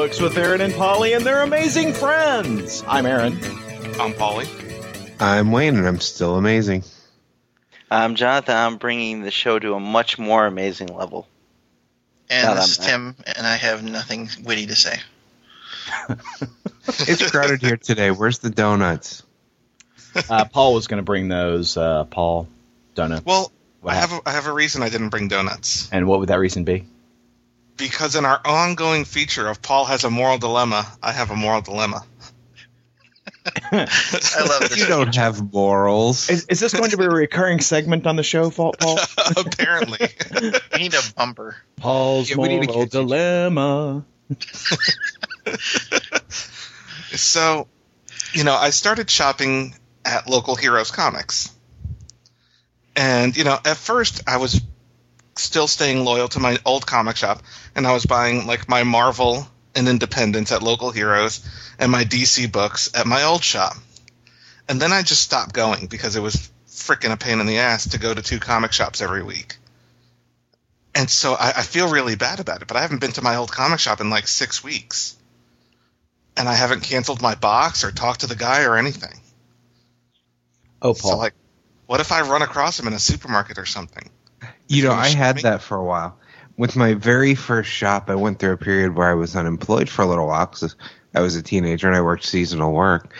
Funny Books with Aaron and Polly and their amazing friends. I'm Aaron. I'm Polly. I'm Wayne, and I'm still amazing. I'm Jonathan. I'm bringing the show to a much more amazing level. And Not this is Tim, and I have nothing witty to say. It's crowded here today. Where's the donuts? Uh, Paul was going to bring those. Uh, Paul, donuts. Well, What I have a, I have a reason I didn't bring donuts. and what would that reason be? Because in our ongoing feature of Paul has a moral dilemma, I have a moral dilemma. I love this. You don't have morals. Is, is this going to be a recurring segment on the show, Paul? Paul? Apparently. We need a bumper. Paul's Yeah, we need to moral catch each other. dilemma. so, you know, I started shopping at local Heroes Comics. And, you know, at first I was still staying loyal to my old comic shop, and I was buying like my Marvel and Independence at local Heroes and my DC books at my old shop. And then I just stopped going because it was freaking a pain in the ass to go to two comic shops every week. And so I, I feel really bad about it, but I haven't been to my old comic shop in like six weeks. And I haven't canceled my box or talked to the guy or anything. Oh, So Paul. like, what if I run across him in a supermarket or something? You know, I had that for a while. With my very first shop, I went through a period where I was unemployed for a little while because I was a teenager and I worked seasonal work,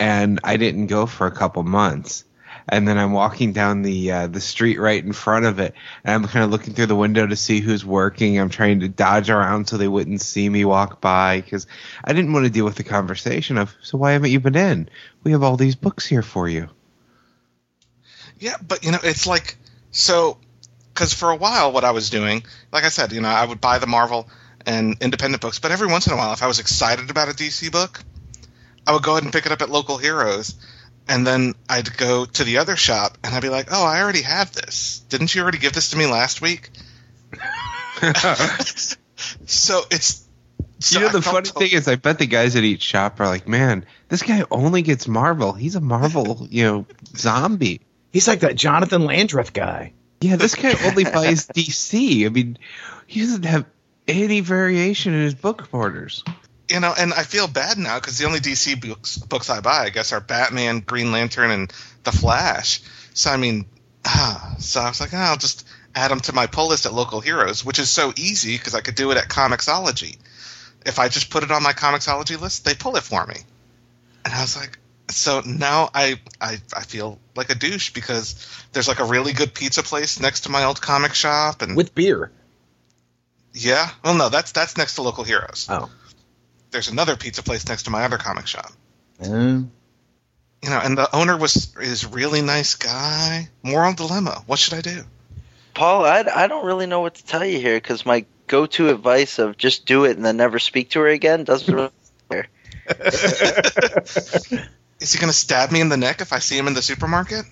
and I didn't go for a couple months. And then I'm walking down the uh, the street right in front of it, and I'm kind of looking through the window to see who's working. I'm trying to dodge around so they wouldn't see me walk by because I didn't want to deal with the conversation of, "So why haven't you been in? We have all these books here for you." Yeah, but you know, it's like so because for a while, what I was doing, like I said, you know, I would buy the Marvel and independent books, but every once in a while, if I was excited about a DC book, I would go ahead and pick it up at local Heroes, and then I'd go to the other shop and I'd be like, "Oh, I already have this. Didn't you already give this to me last week?" so it's so you know the funny to- thing is, I bet the guys at each shop are like, "Man, this guy only gets Marvel. He's a Marvel, you know, zombie." He's like that Jonathan Landreth guy. Yeah, this guy only buys DC. I mean, he doesn't have any variation in his book orders. you know, and I feel bad now because the only DC books books I buy, I guess, are Batman, Green Lantern, and The Flash. So I mean, ah, so I was like, oh, I'll just add them to my pull list at local heroes, which is so easy because I could do it at Comixology. If I just put it on my Comixology list, they pull it for me. And I was like, so now I, I I feel like a douche because there's like a really good pizza place next to my old comic shop, and With beer. yeah, well, no, that's that's next to local heroes. Oh. There's another pizza place next to my other comic shop. Uh, you know, and the owner was is really nice guy. Moral dilemma. What should I do? Paul, I, I don't really know what to tell you here because my go-to advice of just do it and then never speak to her again doesn't really Is he going to stab me in the neck if I see him in the supermarket?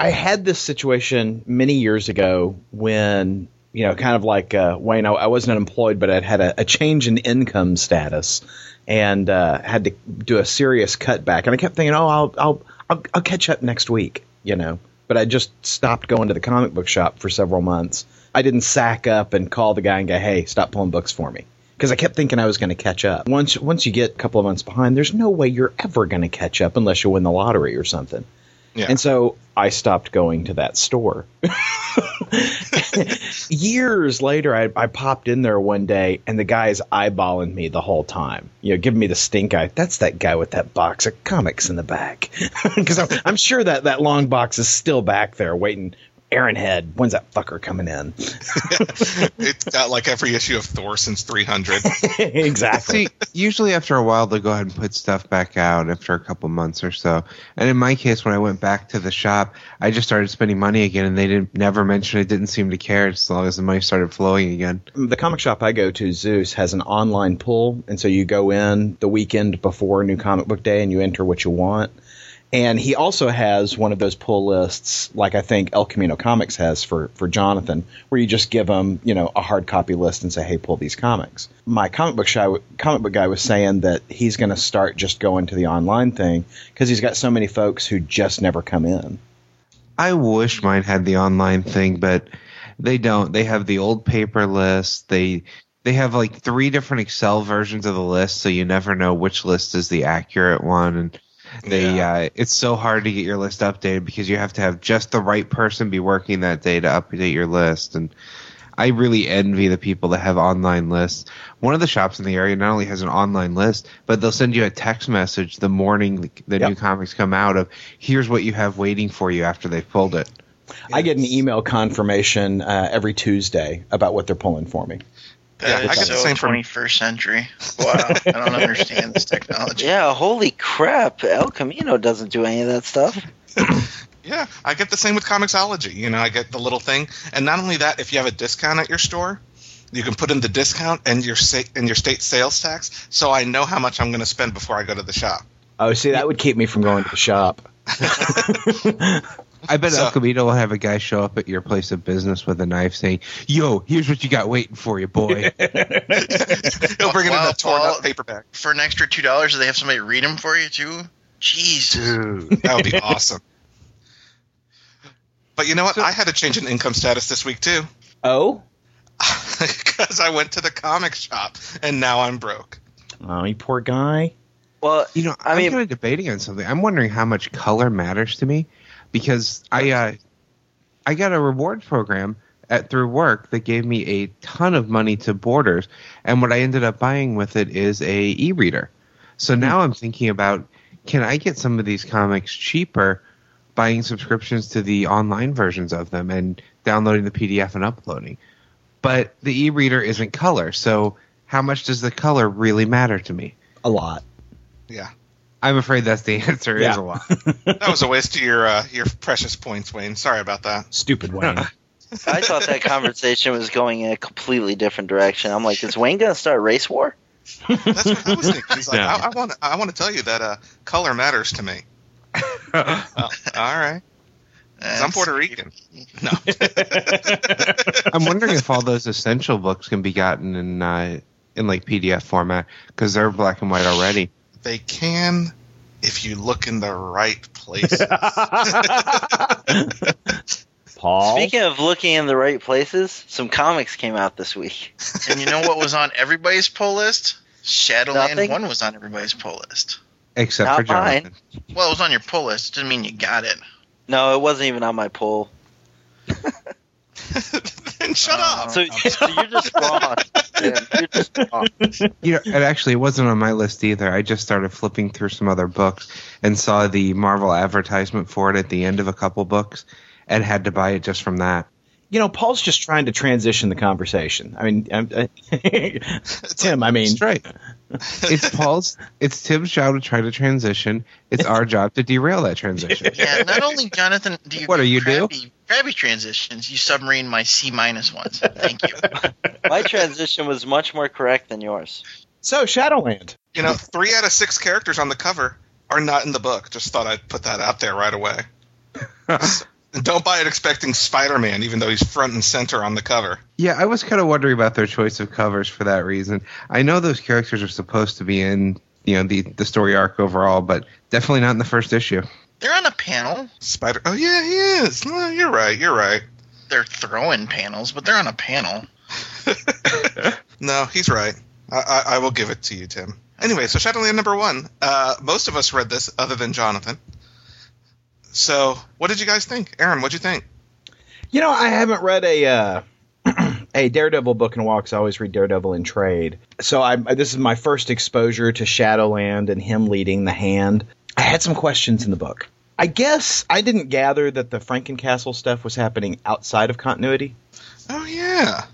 I had this situation many years ago when, you know, kind of like uh, Wayne, I, I wasn't employed, but I'd had a, a change in income status and uh, had to do a serious cutback. And I kept thinking, oh, I'll, I'll, I'll, I'll catch up next week, you know. But I just stopped going to the comic book shop for several months. I didn't sack up and call the guy and go, hey, stop pulling books for me. Because I kept thinking I was going to catch up. Once once you get a couple of months behind, there's no way you're ever going to catch up unless you win the lottery or something. Yeah. And so I stopped going to that store. Years later, I, I popped in there one day, and the guy's eyeballing me the whole time. You know, giving me the stink eye. That's that guy with that box of comics in the back. Because I'm, I'm sure that that long box is still back there, waiting. Aaron Head, when's that fucker coming in? it's got like every issue of Thor since 300. exactly. See, usually after a while, they'll go ahead and put stuff back out after a couple months or so. And in my case, when I went back to the shop, I just started spending money again, and they didn't never mention it. Didn't seem to care as long as the money started flowing again. the comic shop I go to, Zeus, has an online pull, and so you go in the weekend before New Comic Book Day and you enter what you want. And he also has one of those pull lists, like I think El Camino Comics has for for Jonathan, where you just give him, you know, a hard copy list and say, "Hey, pull these comics." My comic book shy, comic book guy was saying that he's going to start just going to the online thing because he's got so many folks who just never come in. I wish mine had the online thing, but they don't. They have the old paper list. They they have like three different Excel versions of the list, so you never know which list is the accurate one. And they, Yeah. uh, it's so hard to get your list updated because you have to have just the right person be working that day to update your list. And I really envy the people that have online lists. One of the shops in the area not only has an online list, but they'll send you a text message the morning the Yep. new comics come out of here's what you have waiting for you after they've pulled it. I get an email confirmation uh, every Tuesday about what they're pulling for me. Yeah, That I is get the so same from- 21st century. Wow, I don't understand this technology. Yeah, holy crap! El Camino doesn't do any of that stuff. Yeah, I get the same with Comixology. You know, I get the little thing, and not only that, if you have a discount at your store, you can put in the discount and your state and your state sales tax, so I know how much I'm going to spend before I go to the shop. Oh, see, that would keep me from going to the shop. I bet So- El Camino will have a guy show up at your place of business with a knife saying, Yo, here's what you got waiting for you, boy. He'll bring it in Wow, a torn Paul- up paperback. For an extra two dollars, do they have somebody read them for you too? Jesus. Dude, that would be awesome. But you know what? I had a change in income status this week too, Oh, because I went to the comic shop and now I'm broke. oh, you poor guy. Well, You know, I I'm mean- kind of debating on something. I'm wondering how much color matters to me because I uh, I got a reward program at through work that gave me a ton of money to Borders, and what I ended up buying with it is a e-reader. So now I'm thinking about can I get some of these comics cheaper buying subscriptions to the online versions of them and downloading the PDF and uploading. But the e-reader isn't color, so how much does the color really matter to me? A lot. Yeah, I'm afraid that's the answer. Yeah. Is a lot. that was a waste of your uh, your precious points, Wayne. Sorry about that. Stupid Wayne. I thought that conversation was going in a completely different direction. I'm like, is Wayne gonna start a race war? That's what I was thinking. He's like, No. I, I want I want to tell you that uh, color matters to me. Oh, all right, 'Cause I'm Puerto Rican. No, I'm wondering if all those essential books can be gotten in uh, in like PDF format because they're black and white already. They can if you look in the right places. Paul. Speaking of looking in the right places, some comics came out this week. And you know what was on everybody's pull list? Shadowland Nothing? 1 was on everybody's pull list. Except Not for Jonathan. Well, it was on your pull list. Doesn't mean you got it. No, it wasn't even on my poll. then shut uh, up. So, so you're just wrong. You're just wrong. You know, it actually wasn't on my list either. I just started flipping through some other books and saw the Marvel advertisement for it at the end of a couple books and had to buy it just from that. you know, Paul's just trying to transition the conversation. I mean, I'm, Tim. I mean, That's right. It's Paul's. It's Tim's job to try to transition. It's our job to derail that transition. Yeah, not only Jonathan, do you What do you do? Crabby, crabby transitions, you submarine my C minus ones. Thank you. My transition was much more correct than yours. so Shadowland. You know, three out of six characters on the cover are not in the book. Just thought I'd put that out there right away. And Don't buy it expecting Spider-Man, even though he's front and center on the cover. Yeah, I was kind of wondering about their choice of covers for that reason. I know those characters are supposed to be in, you know, the the story arc overall, but definitely not in the first issue. They're on a panel. Spider. Oh yeah, he is. No, you're right. You're right. They're throwing panels, but they're on a panel. No, he's right. I, I, I will give it to you, Tim. Anyway, so Shadowland number one. Uh, most of us read this, other than Jonathan. So, what did you guys think, Aaron? What'd you think? You know, I haven't read a uh, a Daredevil book in a while because I always read Daredevil in trade. So I, this is my first exposure to Shadowland and him leading the hand. I had some questions in the book. I guess I didn't gather that the Frankencastle stuff was happening outside of continuity Oh yeah.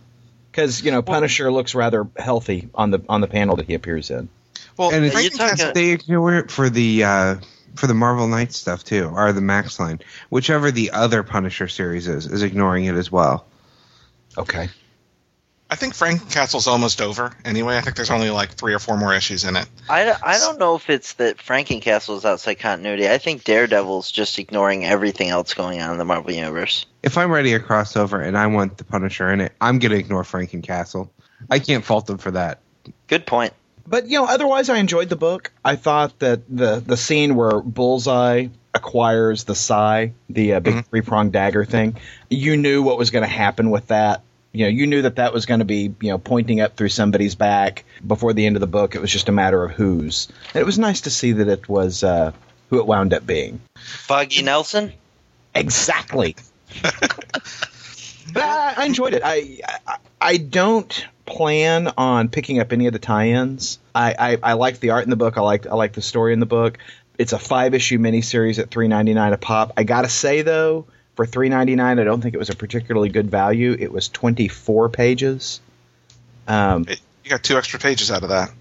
because you know Punisher looks rather healthy on the on the panel that he appears in. Well, And it's, Are you Frankencastle- talking- they ignore it for the uh, for the Marvel Knights stuff too, or the Max line, whichever the other Punisher series is, is ignoring it as well. Okay. I think Frank Castle's almost over. Anyway, I think there's only like three or four more issues in it. I, I don't know if it's that Frankencastle is outside continuity. I think Daredevil's just ignoring everything else going on in the Marvel Universe. If I'm ready a crossover and I want the Punisher in it, I'm gonna ignore Frankencastle. I can't fault them for that. Good point. But you know, otherwise, I enjoyed the book. I thought that the the scene where Bullseye acquires the Sai, the uh, big Mhm. three pronged dagger thing, you knew what was going to happen with that You know, you knew that that was going to be, you know, pointing up through somebody's back before the end of the book. It was just a matter of whose. And it was nice to see that it was uh, who it wound up being. Foggy Nelson? Exactly. but I, I enjoyed it. I, I I don't plan on picking up any of the tie-ins. I, I, I liked the art in the book. I like I liked the story in the book. It's a five issue miniseries at three ninety nine a pop. I gotta say though, for three ninety nine, I don't think it was a particularly good value. It was twenty four pages. Um, You got two extra pages out of that.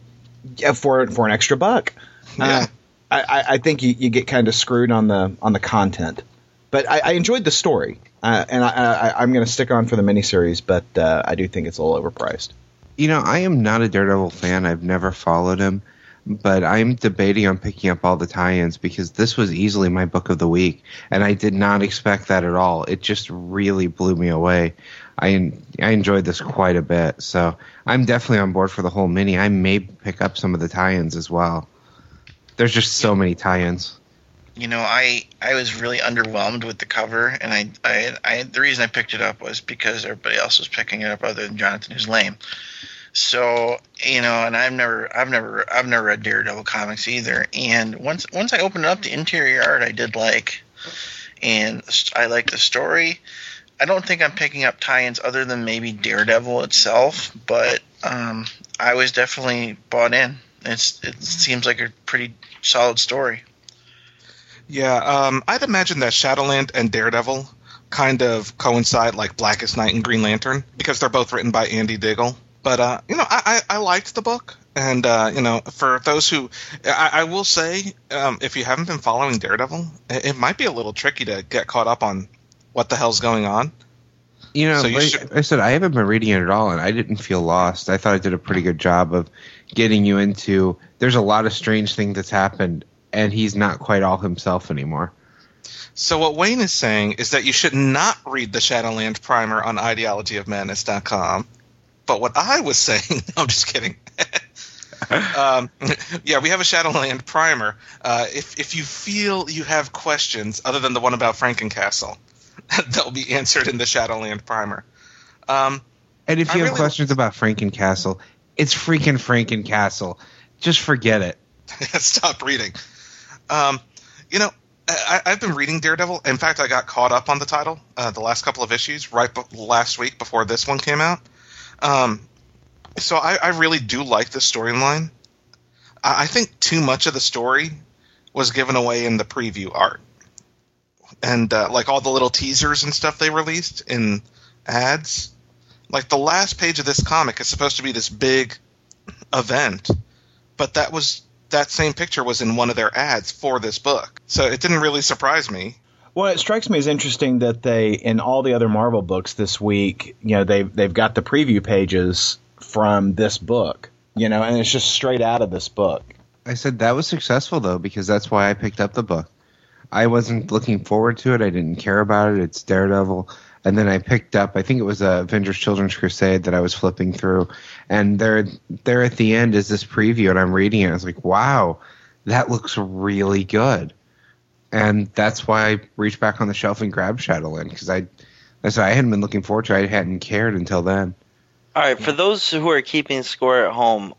yeah, for for an extra buck. Yeah. Uh, I, I- I think you, you get kind of screwed on the on the content, but I, I enjoyed the story, uh, and I, I, I'm going to stick on for the miniseries. But uh, I do think it's a little overpriced. You know, I am not a Daredevil fan. I've never followed him, but I'm debating on picking up all the tie-ins because this was easily my book of the week, and I did not expect that at all. It just really blew me away. I I enjoyed this quite a bit, so I'm definitely on board for the whole mini. I may pick up some of the tie-ins as well. There's just so many tie-ins. You know, I I was really underwhelmed with the cover, and I, I I the reason I picked it up was because everybody else was picking it up other than Jonathan, who's lame. So you know, and I've never I've never I've never read Daredevil comics either. And once once I opened up the interior art, I did like, and I like the story. I don't think I'm picking up tie-ins other than maybe Daredevil itself, but um, I was definitely bought in. It's it seems like a pretty solid story. Yeah, um, I'd imagine that Shadowland and Daredevil kind of coincide like Blackest Night and Green Lantern because they're both written by Andy Diggle. But uh, you know, I, I, I liked the book, and uh, you know, for those who, I, I will say, um, if you haven't been following Daredevil, it, it might be a little tricky to get caught up on what the hell's going on. You know, So you like should- I said, I haven't been reading it at all, and I didn't feel lost. I thought I did a pretty good job of getting you into. There's a lot of strange things that's happened, and he's not quite all himself anymore. So what Wayne is saying is that you should not read the Shadowland primer on ideologyofmadness.com. But what I was saying, no, I'm just kidding. um, yeah, we have a Shadowland primer. Uh, if if you feel you have questions other than the one about Frankencastle, they'll be answered in the Shadowland primer. Um, And if I you have really- questions about Frankencastle, it's freaking Frankencastle. Just forget it. Stop reading. Um, you know, I, I've been reading Daredevil. In fact, I got caught up on the title uh, the last couple of issues, right be- last week before this one came out. Um, so I, I really do like the storyline. I, I think too much of the story was given away in the preview art, and uh, like all the little teasers and stuff they released in ads. Like the last page of this comic is supposed to be this big event, but that was that same picture was in one of their ads for this book. So it didn't really surprise me. Well, it strikes me as interesting that they, in all the other Marvel books this week, you know, they've they've got the preview pages from this book, you know, and it's just straight out of this book. I said that was successful though because that's why I picked up the book. I wasn't looking forward to it. I didn't care about it. It's Daredevil, and then I picked up. I think it was a Avengers Children's Crusade that I was flipping through, and there, there at the end is this preview, and I'm reading it. I was like, wow, that looks really good, and that's why I reached back on the shelf and grabbed Shadowland because I, I said I hadn't been looking forward to. it. I hadn't cared until then. All right, for those who are keeping score at home,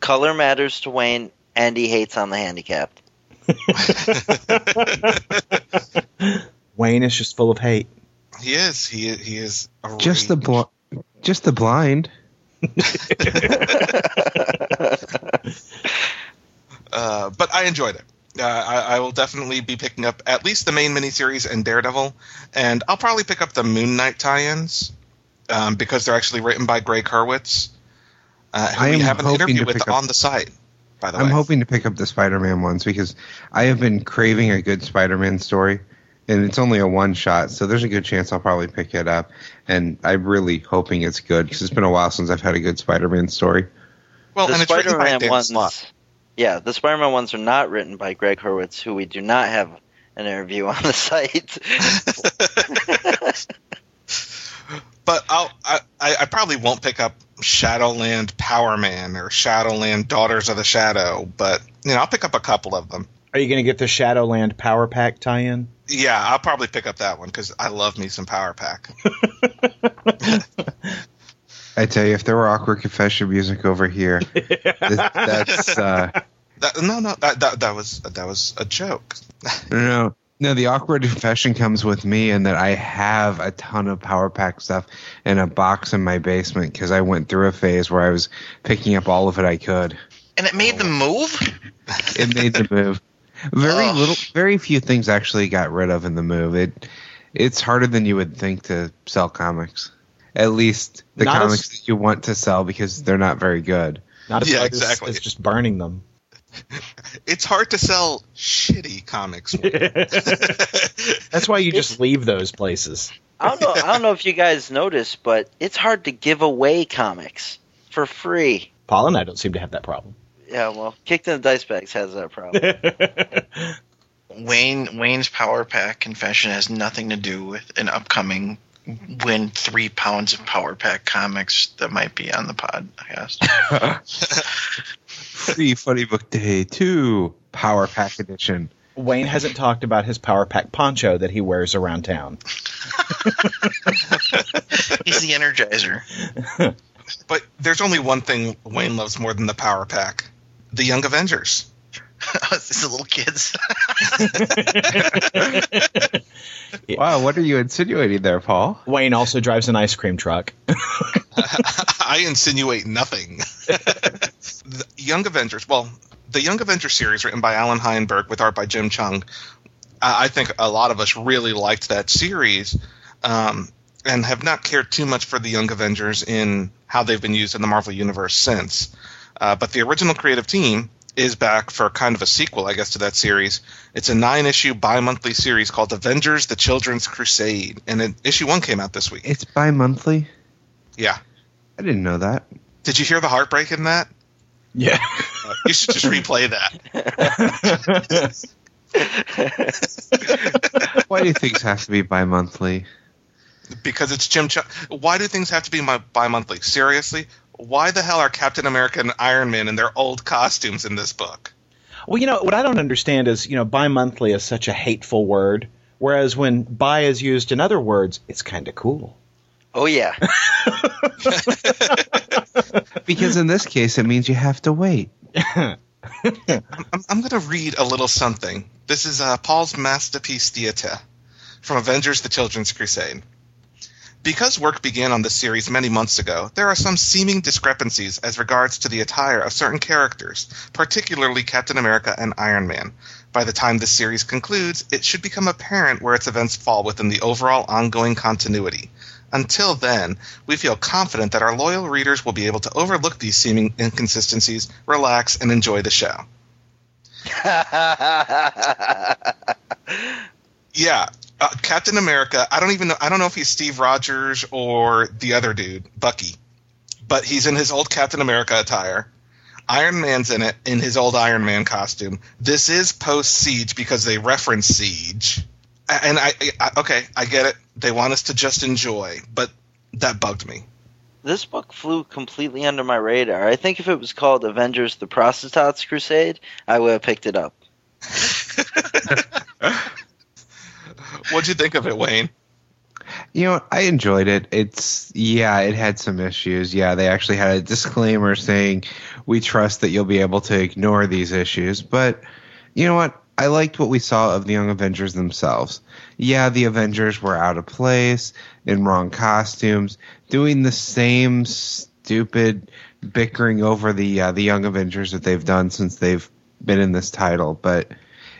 color matters to Wayne, and he hates on the handicapped. Wayne is just full of hate. He is. He he is. A Just the rage. bl- just the blind. Uh, but I enjoyed it. Uh, I, I will definitely be picking up at least the main miniseries and Daredevil, and I'll probably pick up the Moon Knight tie-ins um, because they're actually written by Gregg Hurwitz, uh, who I we am have an hoping interview to with pick up- on the site. By the I'm way, hoping to pick up the Spider-Man ones because I have been craving a good Spider-Man story, and it's only a one shot, so there's a good chance I'll probably pick it up. And I'm really hoping it's good because it's been a while since I've had a good Spider-Man story. well, the and it's written by Spider-Man Dan ones, Slott. Yeah, the Spider-Man ones are not written by Gregg Hurwitz, who we do not have an interview on the site. but I'll, I, I I probably won't pick up Shadowland Power Man or Shadowland Daughters of the Shadow, but you know I'll pick up a couple of them. Are you going to get the Shadowland Power Pack tie-in? Yeah, I'll probably pick up that one because I love me some Power Pack. I tell you, if there were awkward confession music over here, th- that's uh, That, no, no, that, that that was that was a joke. no, no, no. The awkward confession comes with me, and that I have a ton of Power Pack stuff in a box in my basement because I went through a phase where I was picking up all of it I could. And it made the move. It made the move. Very Ugh. little, very few things actually got rid of in the move. It, it's harder than you would think to sell comics. At least the Not as- comics that you want to sell because they're not very good. Not Yeah, exactly. It's just burning them. It's hard to sell shitty comics. That's why you just leave those places. I don't know. I don't know if you guys noticed, but it's hard to give away comics for free. Paul and I don't seem to have that problem. Yeah, well, Kicked in the Dice Bags has that problem. Wayne Wayne's Power Pack confession has nothing to do with an upcoming win three pounds of Power Pack comics that might be on the podcast. Free Funny Book Day 2 Power Pack Edition. Wayne hasn't talked about his Power Pack poncho that he wears around town. He's the Energizer. but there's only one thing Wayne loves more than the Power Pack: the Young Avengers. it's the little kids. Wow, what are you insinuating there, Paul? Wayne also drives an ice cream truck. I insinuate nothing. the Young Avengers. Well, the Young Avengers series, written by Allan Heinberg with art by Jim Cheung. I I think a lot of us really liked that series, um, and have not cared too much for the Young Avengers in how they've been used in the Marvel Universe since. Uh, but the original creative team is back for kind of a sequel, I guess, to that series. It's a nine-issue bi-monthly series called Avengers: The Children's Crusade, and it, issue one came out this week. It's bi monthly? Yeah. I didn't know that. Did you hear the heartbreak in that? Yeah. Uh, you should just replay that Why do things have to be bi monthly? because it's Jim. Ch- Why do things have to be bi-monthly? Seriously, why the hell are Captain America and Iron Man in their old costumes in this book? well, you know, what I don't understand is, you know, bi monthly is such a hateful word, whereas when bi is used in other words, it's kind of cool. oh yeah, Because in this case, it means you have to wait. I'm, I'm going to read a little something. This is uh, Paul's masterpiece theatre from Avengers: The Children's Crusade. Because work began on this series many months ago, there are some seeming discrepancies as regards to the attire of certain characters, particularly Captain America and Iron Man. By the time this series concludes, it should become apparent where its events fall within the overall ongoing continuity. Until then, we feel confident that our loyal readers will be able to overlook these seeming inconsistencies, relax, and enjoy the show. Yeah, uh, Captain America. I don't even know. I don't know if he's Steve Rogers or the other dude, Bucky, but he's in his old Captain America attire. Iron Man's in it in his old Iron Man costume. This is post Siege because they reference Siege, and I, I okay, I get it. They want us to just enjoy, but that bugged me. this book flew completely under my radar. I think if it was called Avengers: The Prostitutes Crusade, I would have picked it up. What'd you think of it, Wayne? You know, I enjoyed it. It's yeah, it had some issues. Yeah, they actually had a disclaimer saying we trust that you'll be able to ignore these issues. But you know what? I liked what we saw of the Young Avengers themselves. Yeah, the Avengers were out of place in wrong costumes, doing the same stupid bickering over the uh, the Young Avengers that they've done since they've been in this title. But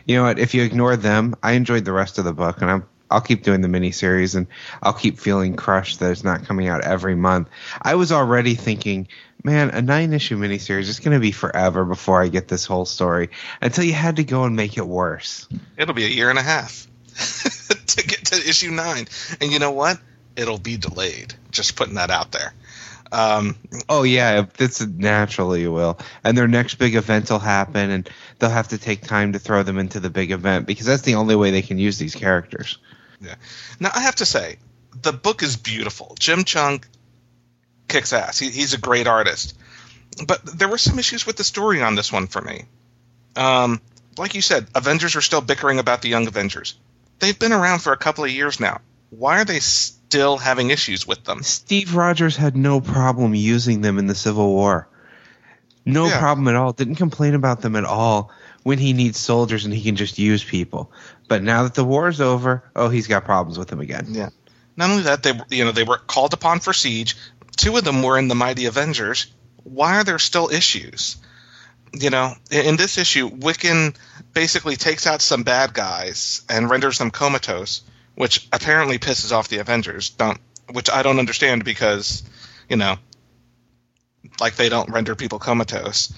you know what? If you ignore them, I enjoyed the rest of the book, and I'm I'll keep doing the miniseries, and I'll keep feeling crushed that it's not coming out every month. I was already thinking, man, a nine issue miniseries is going to be forever before I get this whole story. Until you had to go and make it worse. It'll be a year and a half to get to issue nine, and you know what? It'll be delayed. Just putting that out there. Um, Oh yeah, that's naturally will. And their next big event will happen, and they'll have to take time to throw them into the big event because that's the only way they can use these characters. Yeah. Now I have to say, the book is beautiful. Jim Cheung kicks ass. He, he's a great artist, but there were some issues with the story on this one for me. Um, like you said, Avengers are still bickering about the Young Avengers. They've been around for a couple of years now. Why are they still having issues with them. Steve Rogers had no problem using them in the Civil War. No Yeah. problem at all. Didn't complain about them at all when he needs soldiers and he can just use people. But now that the war's over, oh, he's got problems with them again. Yeah. Not only that, they were- you know they were called upon for siege. Two of them were in the Mighty Avengers. Why are there still issues? You know, in, in this issue, Wiccan basically takes out some bad guys and renders them comatose, which apparently pisses off the Avengers. Don't, which I don't understand because, you know, like they don't render people comatose,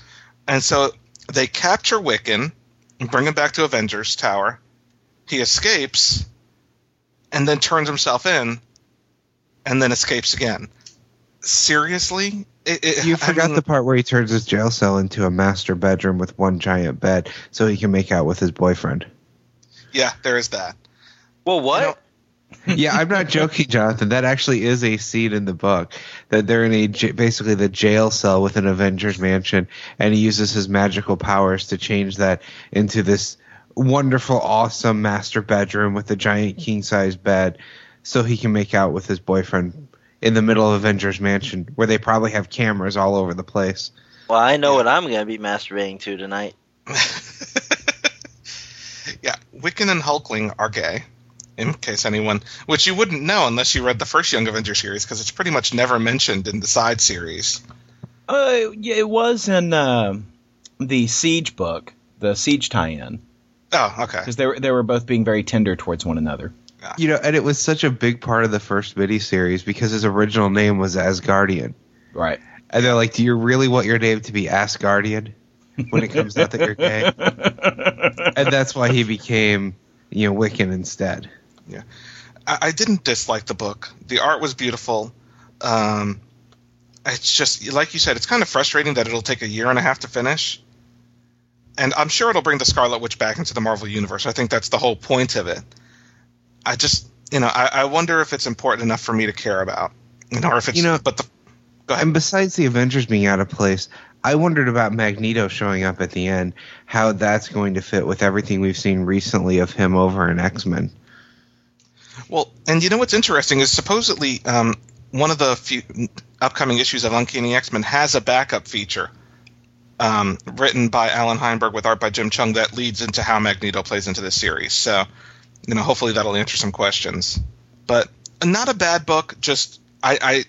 and so they capture Wiccan, and bring him back to Avengers Tower. He escapes and then turns himself in and then escapes again. Seriously? It, it, You I forgot mean, the part where he turns his jail cell into a master bedroom with one giant bed so he can make out with his boyfriend. Yeah, there is that. Well, what? Yeah, I'm not joking, Jonathan. That actually is a scene in the book that they're in a j- basically the jail cell with an Avengers mansion, and he uses his magical powers to change that into this wonderful, awesome master bedroom with a giant king size bed, so he can make out with his boyfriend in the middle of Avengers mansion, where they probably have cameras all over the place. well, I know what I'm going to be masturbating to tonight. yeah, Wiccan and Hulkling are gay, in case anyone, which you wouldn't know unless you read the first Young Avengers series, because it's pretty much never mentioned in the side series. Uh, yeah, it was in uh, the Siege book, the Siege tie-in, Oh, okay. because they were they were both being very tender towards one another. You know, and it was such a big part of the first miniseries because his original name was Asgardian. Right. And they're like, "Do you really want your name to be Asgardian when it comes out that you're gay?" and that's why he became, you know, Wiccan instead. I, I didn't dislike the book. The art was beautiful. Um, it's just like you said, it's kind of frustrating that it'll take a year and a half to finish. And I'm sure it'll bring the Scarlet Witch back into the Marvel universe. I think that's the whole point of it. I just, you know, I, I wonder if it's important enough for me to care about, you know, or if it's. You know- but the. And besides the Avengers being out of place, I wondered about Magneto showing up at the end, how that's going to fit with everything we've seen recently of him over in X Men. Well, and you know what's interesting is supposedly um, one of the few upcoming issues of Uncanny X Men has a backup feature um, written by Allan Heinberg with art by Jim Cheung that leads into how Magneto plays into this series. So, you know, hopefully that'll answer some questions. But not a bad book. Just I, I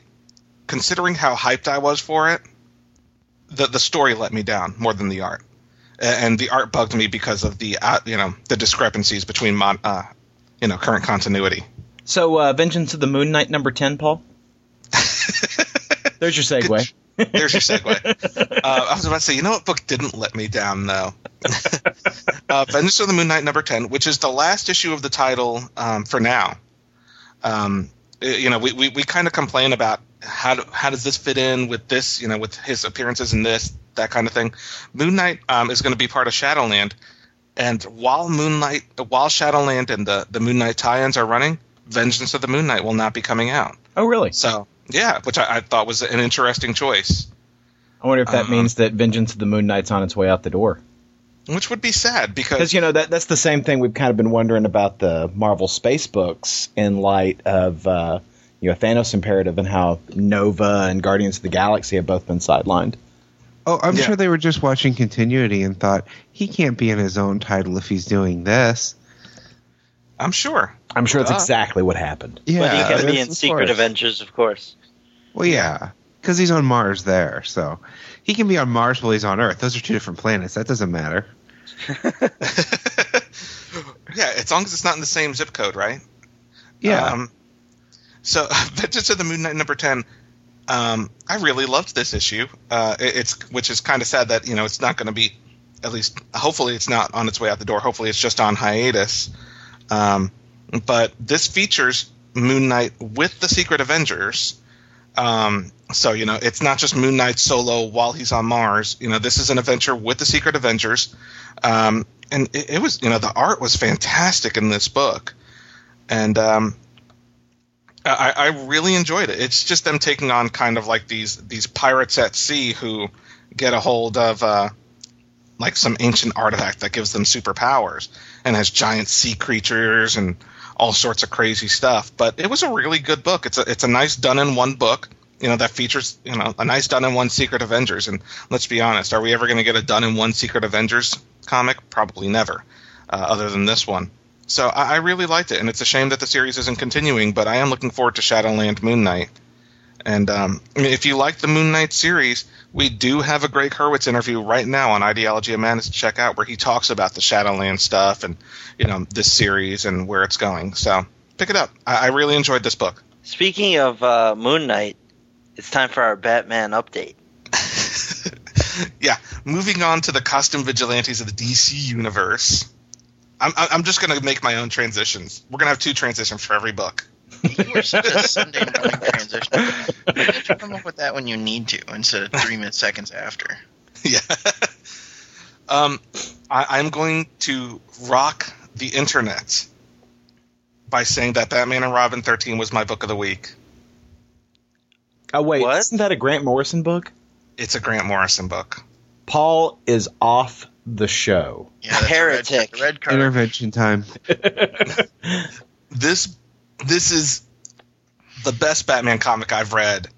considering how hyped I was for it, the the story let me down more than the art. And the art bugged me because of the uh, you know the discrepancies between mon- uh, you know current continuity. So, uh, Vengeance of the Moon Knight number ten, Paul. There's your segue. There's your segue. Uh, I was about to say, you know what book didn't let me down though? uh, Vengeance of the Moon Knight number ten, which is the last issue of the title um, for now. Um, you know, we, we, we kind of complain about how do, how does this fit in with this, you know, with his appearances in this, that kind of thing. Moon Knight um, is going to be part of Shadowland, and while Moonlight, while Shadowland and the the Moon Knight tie-ins are running, Vengeance of the Moon Knight will not be coming out. Oh, really? So yeah, which I, I thought was an interesting choice. I wonder if that Uh-huh. means that Vengeance of the Moon Knight's on its way out the door. Which would be sad because Because you know that that's the same thing we've kind of been wondering about the Marvel space books in light of uh, you know Thanos Imperative and how Nova and Guardians of the Galaxy have both been sidelined. Oh, I'm Yeah. sure they were just watching continuity and thought he can't be in his own title if he's doing this. I'm sure. I'm sure that's Duh. exactly what happened. Yeah, but he can be in Secret course. Avengers, of course. Well, yeah, because he's on Mars there, so he can be on Mars while he's on Earth. Those are two different planets. That doesn't matter. Yeah, as long as it's not in the same zip code, right? Yeah, Um, so, Vengeance of the Moon Knight number ten. Um, I really loved this issue. Uh, it- it's which is kind of sad that you know it's not going to be. At least, hopefully, it's not on its way out the door. Hopefully, it's just on hiatus. Um, but this features Moon Knight with the Secret Avengers. Um, so you know, it's not just Moon Knight solo while he's on Mars. You know, this is an adventure with the Secret Avengers. Um, and it, it was, you know, the art was fantastic in this book, and um, I, I really enjoyed it. It's just them taking on kind of like these these pirates at sea who get a hold of uh, like some ancient artifact that gives them superpowers and has giant sea creatures and all sorts of crazy stuff. But it was a really good book. It's a it's a nice done in one book. You know that features you know a nice done in one Secret Avengers. And let's be honest, are we ever going to get a done in one Secret Avengers comic? Probably never, uh, other than this one. So I, I really liked it, and it's a shame that the series isn't continuing. But I am looking forward to Shadowland Moon Knight. And um, if you like the Moon Knight series, we do have a Gregg Hurwitz interview right now on Ideology of Madness to check out, where he talks about the Shadowland stuff and you know this series and where it's going. So pick it up. I, I really enjoyed this book. Speaking of uh, Moon Knight, it's time for our Batman update. yeah, moving on to the costume vigilantes of the DC universe. I'm, I'm just going to make my own transitions. We're going to have two transitions for every book. You were such a Sunday morning transition. Why don't you come up with that when you need to instead of three minutes seconds after? yeah. um, I, I'm going to rock the internet by saying that Batman and Robin 13 was my book of the week. Oh wait, What? isn't that a Grant Morrison book? It's a Grant Morrison book. Paul is off the show. Yeah, Heretic. Red, red card. Intervention time. This this is the best Batman comic I've read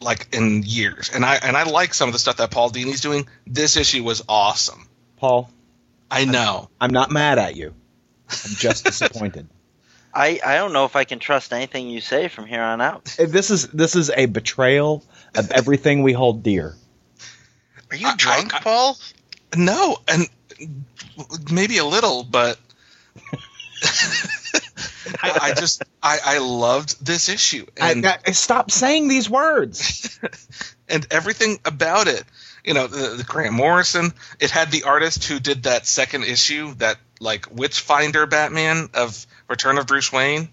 like in years. And I and I like some of the stuff that Paul Dini's doing. This issue was awesome. Paul, I know. I'm not mad at you. I'm just disappointed. I, I don't know if I can trust anything you say from here on out. This is this is a betrayal of everything we hold dear. Are you I- drunk, I- Paul? No, and maybe a little, but I, just I, I loved this issue and I, I, stop saying these words. and everything about it. You know, the, the Grant Morrison. It had the artist who did that second issue, that like Witchfinder Batman of Return of Bruce Wayne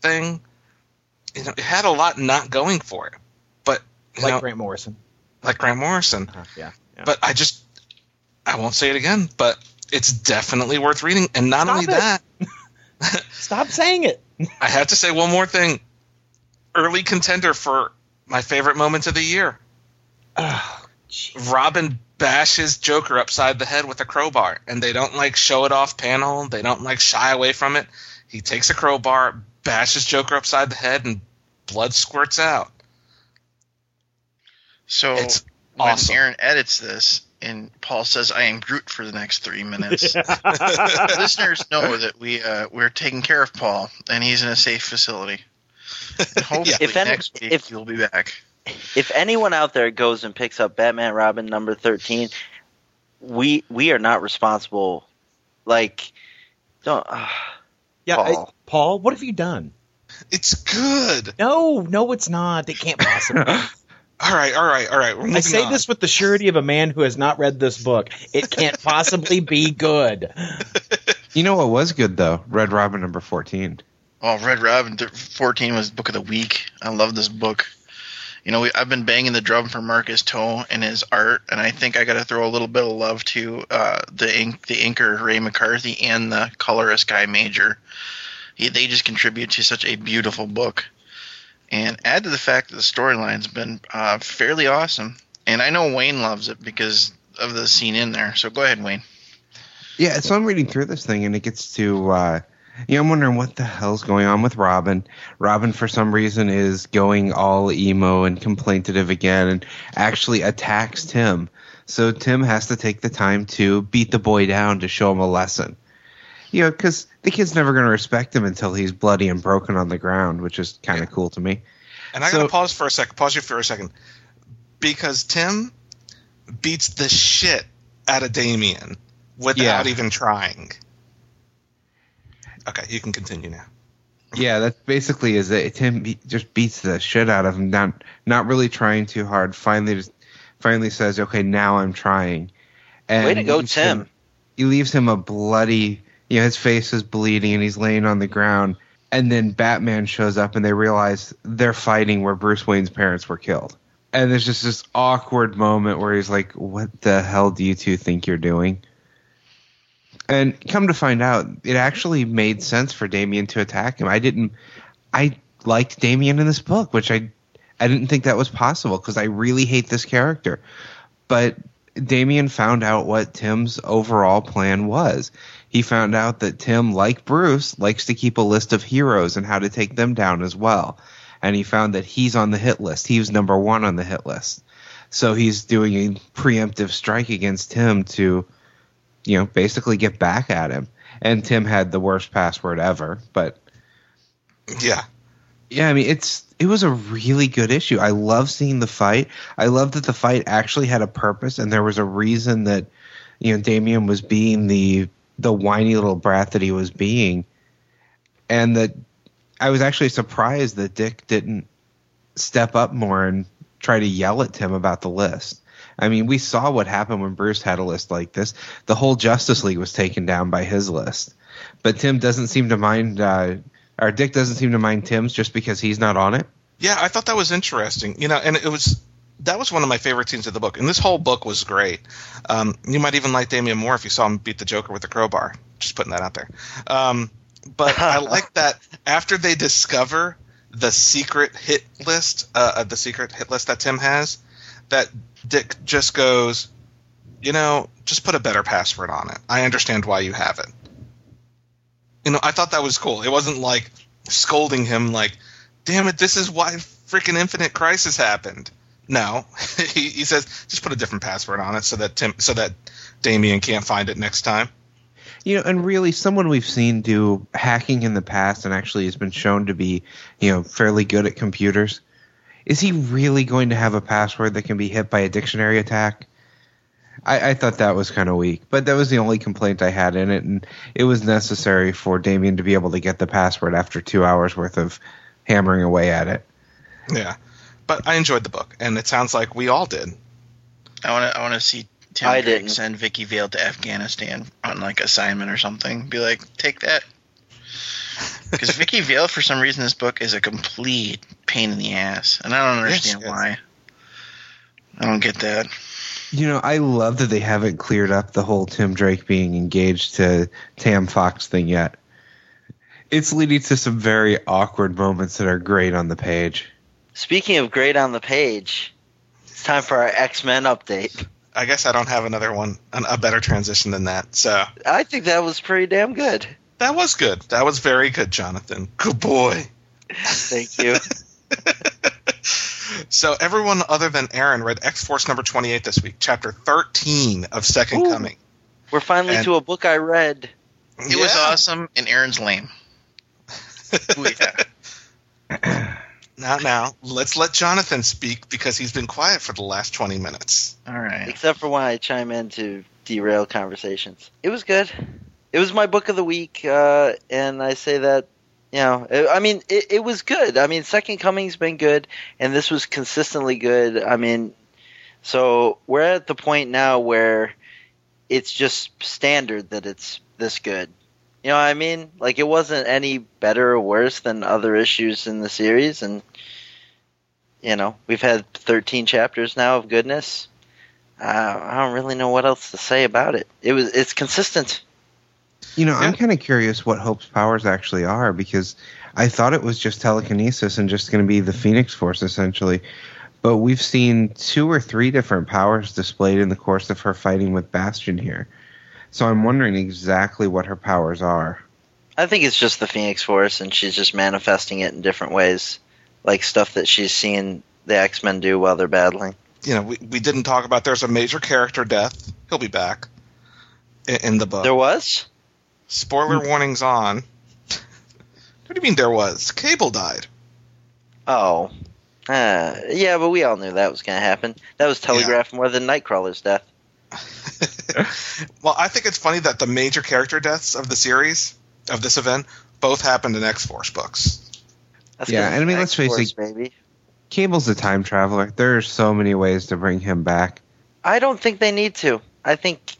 thing. You know, it had a lot not going for it, but like know, Grant Morrison. like Grant Morrison. Uh, yeah. yeah. But I just I won't say it again, but it's definitely worth reading. And not Stop only it. that, stop saying it. I have to say one more thing. Early contender for my favorite moments of the year. Oh. Robin bashes Joker upside the head with a crowbar, and they don't like show it off panel. They don't like shy away from it. He takes a crowbar, bashes Joker upside the head, and blood squirts out. So It's when awesome. Aaron edits this and Paul says I am Groot for the next three minutes, listeners know that we uh, we're taking care of Paul and he's in a safe facility. And hopefully If any- next week if- he'll be back. If anyone out there goes and picks up Batman Robin number 13, we we are not responsible. Like, don't. Uh, Yeah, I- Paul. Paul, what have you done? It's good. No, no, it's not. It can't possibly. All right, all right, all right. We're I say on. this with the surety of a man who has not read this book. It can't possibly be good. You know what was good though? Red Robin number fourteen. Oh, Red Robin th- 14 was book of the week. I love this book. You know, we, I've been banging the drum for Marcus To and his art, and I think I got to throw a little bit of love to uh, the ink, the inker Ray McCarthy and the colorist Guy Major. He, they just contribute to such a beautiful book, and add to the fact that the storyline's been uh, fairly awesome. And I know Wayne loves it because of the scene in there. So go ahead, Wayne. Yeah, so I'm reading through this thing and it gets to uh you know, I'm wondering what the hell's going on with Robin. Robin for some reason is going all emo and complaintative again and actually attacks Tim. So Tim has to take the time to beat the boy down to show him a lesson. You know, because the kid's never going to respect him until he's bloody and broken on the ground, which is kind of cool to me. And I So- gotta pause for a second. Pause you for a second, because Tim beats the shit out of Damian without Yeah. even trying. Okay, you can continue now. Yeah, that basically is it. Tim be- just beats the shit out of him, not not really trying too hard. Finally, just, finally says, "Okay, now I'm trying." And Way to go, Tim. him- he leaves him a bloody, you know, his face is bleeding and he's laying on the ground. And then Batman shows up and they realize they're fighting where Bruce Wayne's parents were killed. And there's just this awkward moment where he's like, "What the hell do you two think you're doing?" And come to find out, it actually made sense for Damian to attack him. I didn't. I liked Damian in this book, which I I didn't think that was possible because I really hate this character. But Damian found out what Tim's overall plan was. He found out that Tim, like Bruce, likes to keep a list of heroes and how to take them down as well. And he found that he's on the hit list. He was number one on the hit list. So he's doing a preemptive strike against Tim to, you know, basically get back at him. And Tim had the worst password ever, but Yeah. yeah, I mean it's it was a really good issue. I love seeing the fight. I love that the fight actually had a purpose and there was a reason that you know Damian was being the the whiny little brat that he was being. And that I was actually surprised that Dick didn't step up more and try to yell at Tim about the list. I mean, we saw what happened when Bruce had a list like this. The whole Justice League was taken down by his list. But Tim doesn't seem to mind uh, or Dick doesn't seem to mind Tim's just because he's not on it. Yeah, I thought that was interesting. You know, and it was that was one of my favorite scenes of the book, and this whole book was great. Um, you might even like Damian more if you saw him beat the Joker with a crowbar. Just putting that out there. Um, but I like that after they discover the secret hit list, uh, uh, the secret hit list that Tim has, that Dick just goes, you know, just put a better password on it. I understand why you have it. You know, I thought that was cool. It wasn't like scolding him like, damn it, this is why freaking Infinite Crisis happened. No, he, he says just put a different password on it so that Tim, so that Damian can't find it next time. You know, and really, someone we've seen do hacking in the past and actually has been shown to be, you know, fairly good at computers. Is he really going to have a password that can be hit by a dictionary attack? I, I thought that was kind of weak, but that was the only complaint I had in it, and it was necessary for Damian to be able to get the password after two hours worth of hammering away at it. Yeah, but I enjoyed the book, and it sounds like we all did. I want to. I want to see Tim I Drake didn't. send Vicky Vale to Afghanistan on like assignment or something. Be like, take that. Because Vicky Vale, for some reason, this book is a complete pain in the ass, and I don't understand yes. why. I don't get that. You know, I love that they haven't cleared up the whole Tim Drake being engaged to Tam Fox thing yet. It's leading to some very awkward moments that are great on the page. Speaking of great on the page, it's time for our X Men update. I guess I don't have another one, an, a better transition than that. So I think that was pretty damn good. that was good. That was very good, Jonathan. Good boy. Thank you. So everyone other than Aaron read X Force number twenty-eight this week, chapter thirteen of Second Ooh. Coming. We're finally And- to a book I read. It was awesome, and Aaron's lame. Ooh, yeah. Now, now, let's let Jonathan speak because he's been quiet for the last 20 minutes. All right. except for when I chime in to derail conversations. It was good. It was my book of the week, uh, and I say that, you know, it, I mean, it, it was good. I mean, Second Coming's been good, and this was consistently good. I mean, so we're at the point now where it's just standard that it's this good. You know what I mean? Like, it wasn't any better or worse than other issues in the series, and, you know, we've had 13 chapters now of goodness. Uh, I don't really know what else to say about it. It was it's consistent. You know, I'm kind of curious what Hope's powers actually are because I thought it was just telekinesis and just going to be the Phoenix Force essentially. But we've seen two or three different powers displayed in the course of her fighting with Bastion here. So I'm wondering exactly what her powers are. I think it's just the Phoenix Force, and she's just manifesting it in different ways, like stuff that she's seen the X Men do while they're battling. You know, we, we didn't talk about there's a major character death. He'll be back in, in the book. There was. Spoiler warnings on. what do you mean there was? Cable died. Oh, uh, yeah, but we all knew that was going to happen. That was telegraphed more than Nightcrawler's death. Well, I think it's funny that the major character deaths of the series, of this event, both happened in X Force books. That's Yeah, 'cause and I mean, it's let's face it- baby. Cable's a time traveler. There are so many ways to bring him back. I don't think they need to. I think,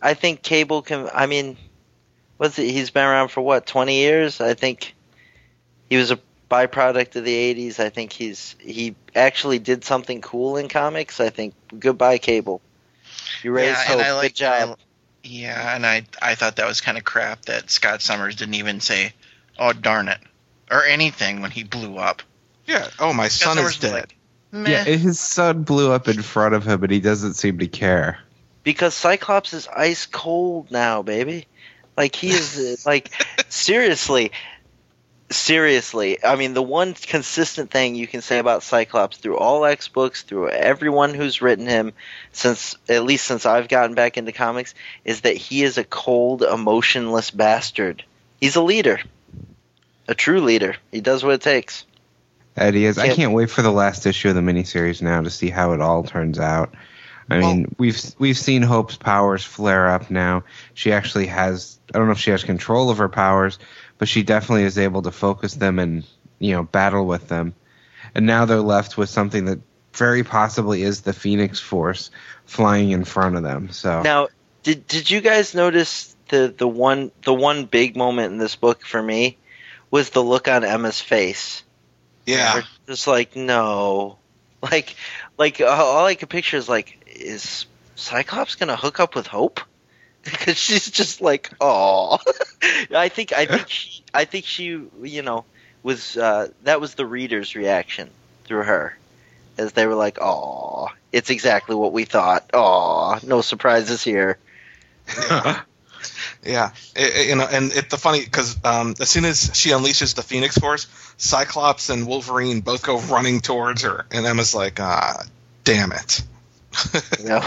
I think Cable can. I mean, what's it? He's been around for what twenty years? I think he was a byproduct of the '80s. I think he's he actually did something cool in comics. I think goodbye Cable. You raised Yeah, hope. and I like Good job. Yeah, and I I thought that was kind of crap that Scott Summers didn't even say, "Oh darn it," or anything when he blew up. Yeah. Oh, my Scott son Summers is was dead. like, Yeah, his son blew up in front of him, and he doesn't seem to care. Because Cyclops is ice cold now, baby. Like he is like seriously, seriously. I mean, the one consistent thing you can say about Cyclops through all X books, through everyone who's written him since at least since I've gotten back into comics, is that he is a cold, emotionless bastard. He's a leader, a true leader. He does what it takes. That he is. I Can't- wait for the last issue of the miniseries now to see how it all turns out. I Well- mean, we've we've seen Hope's powers flare up now. She actually has. I don't know if she has control of her powers, but she definitely is able to focus them and you know battle with them. And now they're left with something that very possibly is the Phoenix Force flying in front of them. So Now, did did you guys notice the the one the one big moment in this book for me was the look on Emma's face. Yeah. Where Just like no, like like all I could picture is like is Cyclops gonna hook up with Hope? Because she's just like oh, I think I think she, I think she you know was uh, that was the reader's reaction through her. As they were like oh it's exactly what we thought. Oh no surprises here. Yeah, It- it- you know, and it, the funny because um, as soon as she unleashes the Phoenix Force, Cyclops and Wolverine both go running towards her, and Emma's like, "Ah, damn it." you know?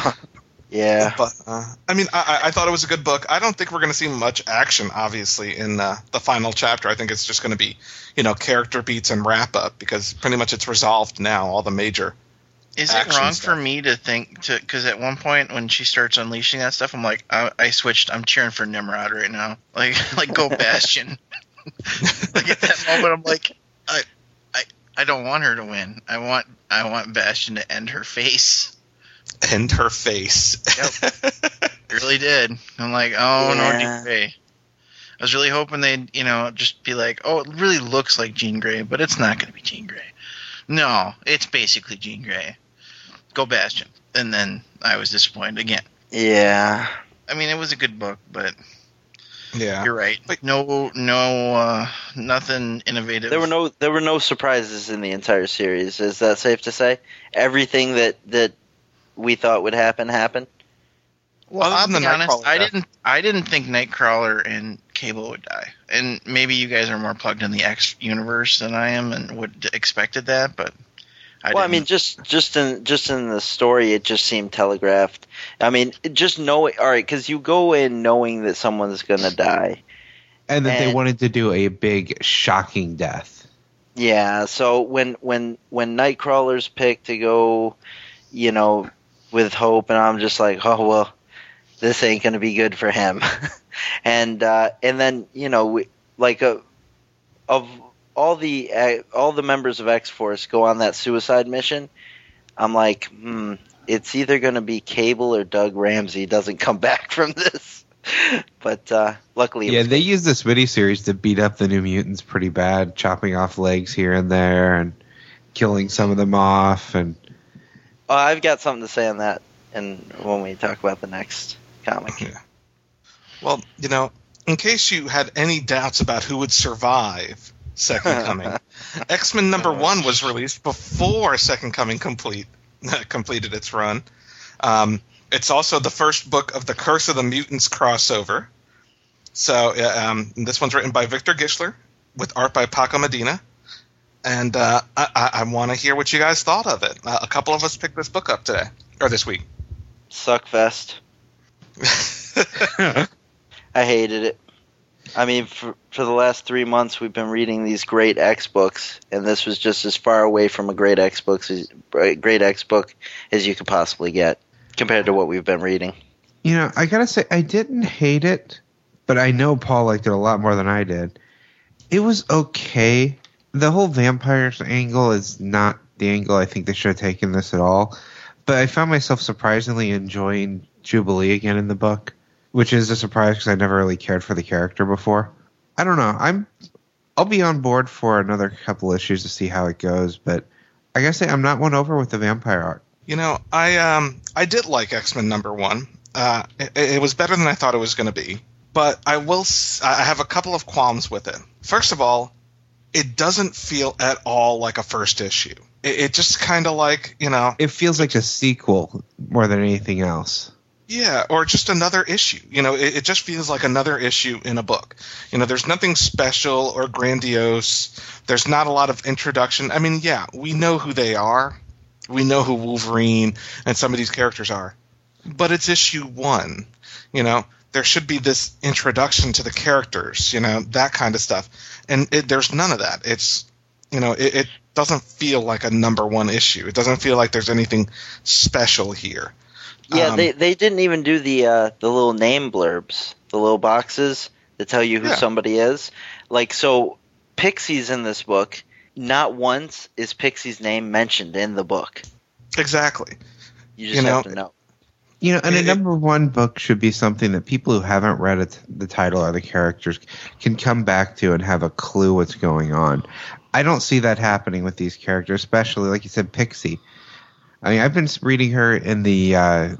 Yeah But uh, I mean, I, I I thought it was a good book. I don't think we're going to see much action, obviously, in uh, the final chapter. I think it's just going to be, you know, character beats and wrap up because pretty much it's resolved now. All the major. Is it wrong stuff. for me to think to because at one point when she starts unleashing that stuff, I'm like, I, I switched. I'm cheering for Nimrod right now. Like, like go Bastion. like at that moment, I'm like, I, I, I don't want her to win. I want, I want Bastion to end her face. End her face. I really did. I'm like, oh Yeah. no, Jean Grey. I was really hoping they'd, you know, just be like, oh, it really looks like Jean Grey, but it's not going to be Jean Grey. No, it's basically Jean Grey. Go Bastion. And then I was disappointed again. yeah I mean, it was a good book, but yeah. you're right. But- no, no, uh, nothing innovative. there were no there were no surprises in the entire series is that safe to say everything that that we thought would happen happened Well, Other I'll be the honest. I death. didn't. I didn't think Nightcrawler and Cable would die. And maybe you guys are more plugged in the X universe than I am, and would expected that. But I well, I didn't. mean, just just in just in the story, it just seemed telegraphed. I mean, it just knowing, all right, because you go in knowing that someone's gonna die. and that they wanted to do a big shocking death. Yeah, so when when when Nightcrawler's picked to go, you know, with Hope, and I'm just like, oh well, this ain't gonna be good for him. and uh, and then you know, we, like uh of all the uh, all the members of X Force go on that suicide mission. I'm like, hmm, it's either gonna be Cable or Doug Ramsey doesn't come back from this. but uh, luckily, Yeah, they used this mini series to beat up the New Mutants pretty bad, chopping off legs here and there and killing some of them off. And Uh, I've got something to say on that, and when we talk about the next comic. Well, you know, in case you had any doubts about who would survive Second Coming, X Men number one was released before Second Coming complete completed its run. Um, it's also the first book of the Curse of the Mutants crossover. So uh, um, this one's written by Victor Gischler with art by Paco Medina. And uh, I, I, I want to hear what you guys thought of it. Uh, a couple of us picked this book up today or this week. Suckfest. I hated it. I mean, for for the last three months, we've been reading these great X books, and this was just as far away from a great X books as great X book as you could possibly get compared to what we've been reading. you know, I gotta say, I didn't hate it, but I know Paul liked it a lot more than I did. It was okay. The whole vampires angle is not the angle I think they should have taken this at all. But I found myself surprisingly enjoying Jubilee again in the book, which is a surprise because I never really cared for the character before. I don't know. I'm I'll be on board for another couple issues to see how it goes, but I say I'm not won over with the vampire art. You know, I um I did like X Men number one. Uh, it, it was better than I thought it was going to be, but I will. s- I have a couple of qualms with it. First of all, it doesn't feel at all like a first issue. It, it just kind of like you know, It feels like a sequel more than anything else. Yeah, or just another issue. You know, it, it, just feels like another issue in a book. You know, there's nothing special or grandiose. There's not a lot of introduction. I mean, yeah, we know who they are. We know who Wolverine and some of these characters are. But it's issue one. You know, there should be this introduction to the characters, you know, that kind of stuff. And it, there's none of that. It's, you know, it, it doesn't feel like a number one issue. It doesn't feel like there's anything special here. Yeah, um, they they didn't even do the uh, the little name blurbs, the little boxes that tell you who yeah. somebody is. Like so, Pixie's in this book. Not once is Pixie's name mentioned in the book. Exactly. You just you have to know. You know, and a number one book should be something that people who haven't read it, the title or the characters can come back to and have a clue what's going on. I don't see that happening with these characters, especially like you said, Pixie. I mean, I've been reading her in the uh,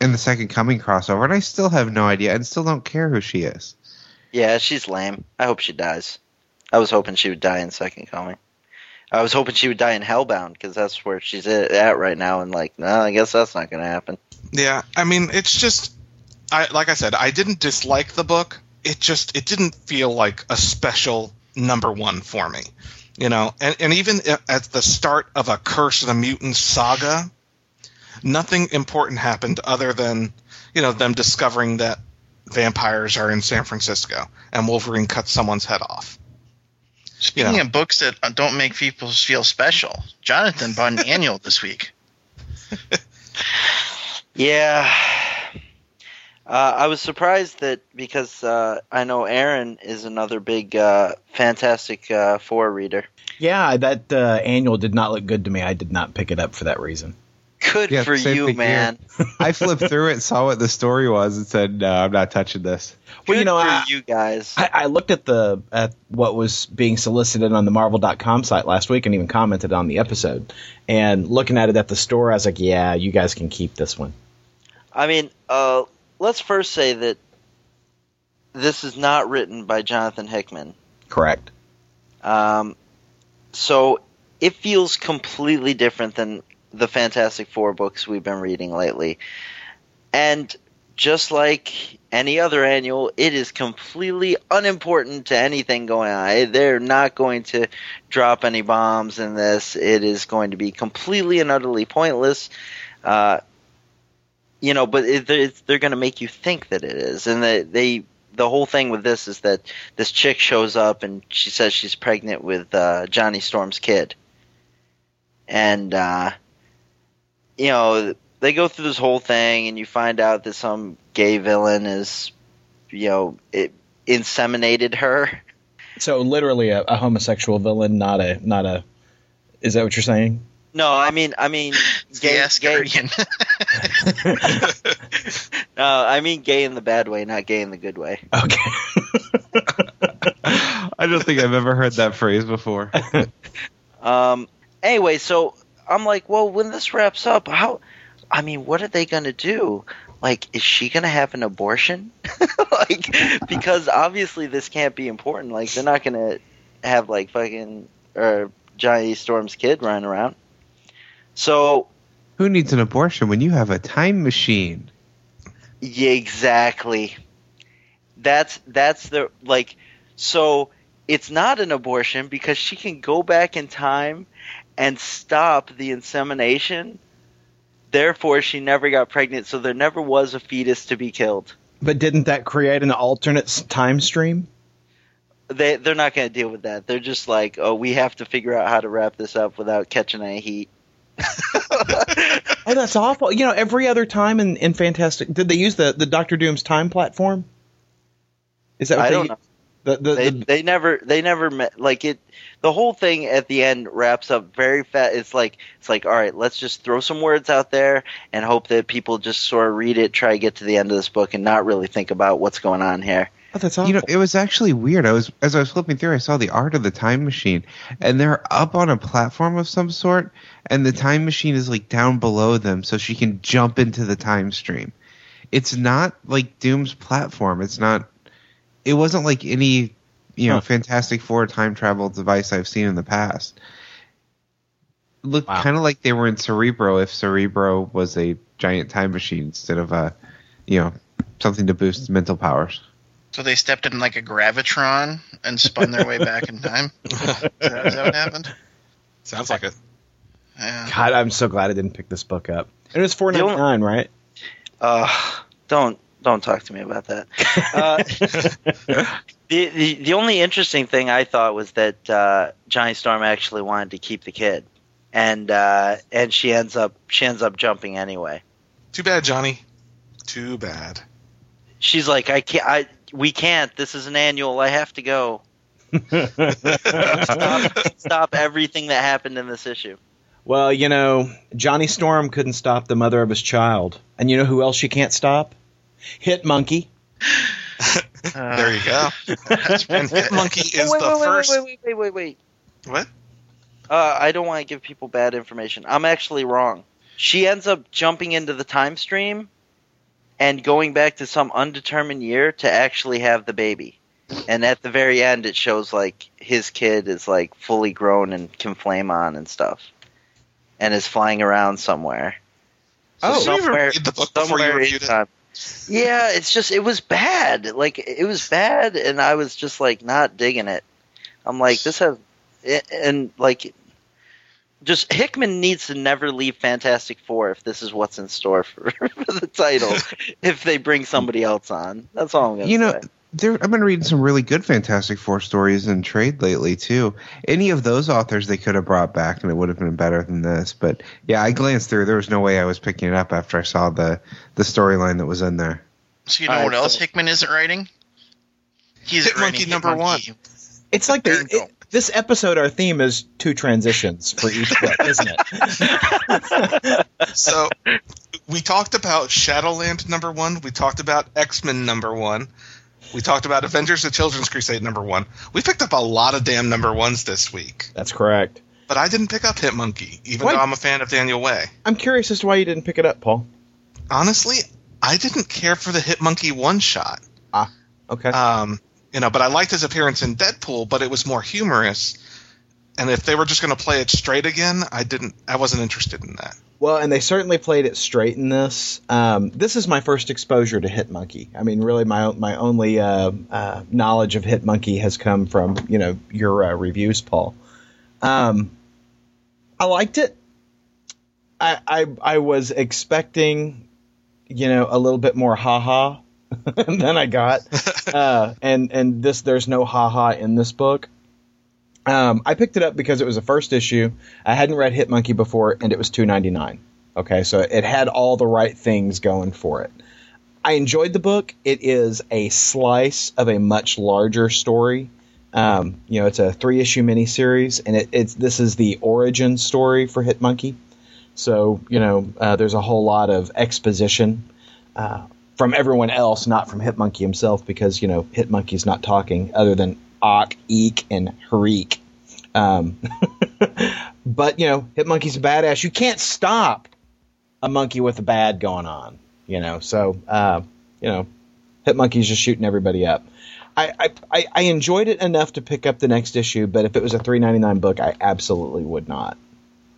in the Second Coming crossover, and I still have no idea, and still don't care who she is. Yeah, she's lame. I hope she dies. I was hoping she would die in Second Coming. I was hoping she would die in Hellbound because that's where she's at right now, and like, no, I guess that's not going to happen. Yeah, I mean, it's just, I like I said, I didn't dislike the book. It just, it didn't feel like a special number one for me you know and, and even at the start of a curse of the mutants saga nothing important happened other than you know them discovering that vampires are in san francisco and wolverine cuts someone's head off speaking you know. of books that don't make people feel special jonathan bought an annual this week yeah uh, I was surprised that because uh, I know Aaron is another big uh, Fantastic uh, Four reader. Yeah, that uh, annual did not look good to me. I did not pick it up for that reason. Good yeah, for you, man. I flipped through it, saw what the story was, and said, "No, I'm not touching this." Good well, you know, I, you guys. I, I, looked at the at what was being solicited on the Marvel.com site last week, and even commented on the episode. And looking at it at the store, I was like, "Yeah, you guys can keep this one." I mean, uh, let's first say that this is not written by Jonathan Hickman. Correct. Um, so it feels completely different than the Fantastic Four books we've been reading lately. And just like any other annual, it is completely unimportant to anything going on. They're not going to drop any bombs in this. It is going to be completely and utterly pointless. Uh, you know, but it, they're, they're going to make you think that it is, and they, they the whole thing with this is that this chick shows up and she says she's pregnant with uh, Johnny Storm's kid, and uh, you know they go through this whole thing, and you find out that some gay villain is, you know, it inseminated her. So literally a, a homosexual villain, not a not a. Is that what you're saying? No, I mean, I mean, gay. Yes, gay. no, I mean gay in the bad way, not gay in the good way. Okay. I don't think I've ever heard that phrase before. um. Anyway, so I'm like, well, when this wraps up, how? I mean, what are they gonna do? Like, is she gonna have an abortion? like, because obviously this can't be important. Like, they're not gonna have like fucking uh, or Johnny Storm's kid running around. So, who needs an abortion when you have a time machine? Yeah, exactly. That's that's the like. So it's not an abortion because she can go back in time and stop the insemination. Therefore, she never got pregnant, so there never was a fetus to be killed. But didn't that create an alternate time stream? They they're not going to deal with that. They're just like, oh, we have to figure out how to wrap this up without catching any heat. oh, that's awful. You know, every other time in, in Fantastic, did they use the, the Doctor Doom's time platform? Is that what I they, don't know. The, the, they, the, they never they never met like it the whole thing at the end wraps up very fast it's like it's like all right let's just throw some words out there and hope that people just sort of read it try to get to the end of this book and not really think about what's going on here Oh, that's awful. You know, it was actually weird. I was as I was flipping through, I saw the art of the time machine, and they're up on a platform of some sort, and the time machine is like down below them, so she can jump into the time stream. It's not like Doom's platform. It's not. It wasn't like any, you know, huh. Fantastic Four time travel device I've seen in the past. Looked wow. kind of like they were in Cerebro if Cerebro was a giant time machine instead of a you know, something to boost mental powers. So they stepped in like a gravitron and spun their way back in time. Is that, is that what happened? Sounds like it. Yeah. God, I'm so glad I didn't pick this book up. And it was four ninety nine, right? Uh, don't don't talk to me about that. Uh, the, the the only interesting thing I thought was that uh, Johnny Storm actually wanted to keep the kid, and uh, and she ends up she ends up jumping anyway. Too bad, Johnny. Too bad. She's like, I can't. I we can't. This is an annual. I have to go. Stop, stop everything that happened in this issue. Well, you know, Johnny Storm couldn't stop the mother of his child, and you know who else she can't stop? Hit Monkey. Uh, There you go. That's Hit Monkey is wait, the wait, wait, first. wait, wait, wait, wait, wait. What? Uh, I don't want to give people bad information. I'm actually wrong. She ends up jumping into the time stream and going back to some undetermined year to actually have the baby. And at the very end, it shows like his kid is like fully grown and can flame on and stuff, and is flying around somewhere. So Oh, so you somewhere, the book before you reviewed it? time. Yeah, it's just it was bad. Like it was bad, and I was just like not digging it. I'm like this has, and like, just Hickman needs to never leave Fantastic Four if this is what's in store for, for the title. if they bring somebody else on, that's all I'm gonna You know, say. There, I've been reading some really good Fantastic Four stories in trade lately too. Any of those authors they could have brought back, and it would have been better than this. But yeah, I glanced through. There was no way I was picking it up after I saw the the storyline that was in there. So you know All what else so- Hickman isn't writing? He's Hit writing Monkey Hit number Monkey. It's like There the, you go. it, this episode. Our theme is two transitions for each book, isn't it? So we talked about Shadowland number one. We talked about X Men number one. We talked about Avengers: The Children's Crusade number one. We picked up a lot of damn number ones this week, That's correct. but I didn't pick up Hit Monkey, even What? though I'm a fan of Daniel Way. I'm curious as to why you didn't pick it up, Paul. Honestly, I didn't care for the Hit Monkey one shot. Ah, Okay. Um, you know, but I liked his appearance in Deadpool, but it was more humorous. And if they were just going to play it straight again, I didn't. I wasn't interested in that. Well, and they certainly played it straight in this. Um, this is my first exposure to Hitmonkey. I mean, really, my my only uh, uh, knowledge of Hitmonkey has come from you know your uh, reviews, Paul. Um, I liked it. I, I I was expecting, you know, a little bit more haha than I got, uh, and and this there's no haha in this book. Um, I picked it up because it was a first issue. I hadn't read Hitmonkey before, and it was two ninety nine. Okay, so it had all the right things going for it. I enjoyed the book. It is a slice of a much larger story. Um, you know, it's a three issue miniseries, and it, it's this is the origin story for Hitmonkey. So you know, uh, there's a whole lot of exposition uh, from everyone else, not from Hitmonkey himself, because you know Hitmonkey's not talking other than Ak, Eek, and Harik. Um, but you know, Hitmonkey's a badass. You can't stop a monkey with a bad going on. You know, so uh, you know, Hitmonkey's just shooting everybody up. I, I- I I enjoyed it enough to pick up the next issue, but if it was a three ninety nine book, I absolutely would not.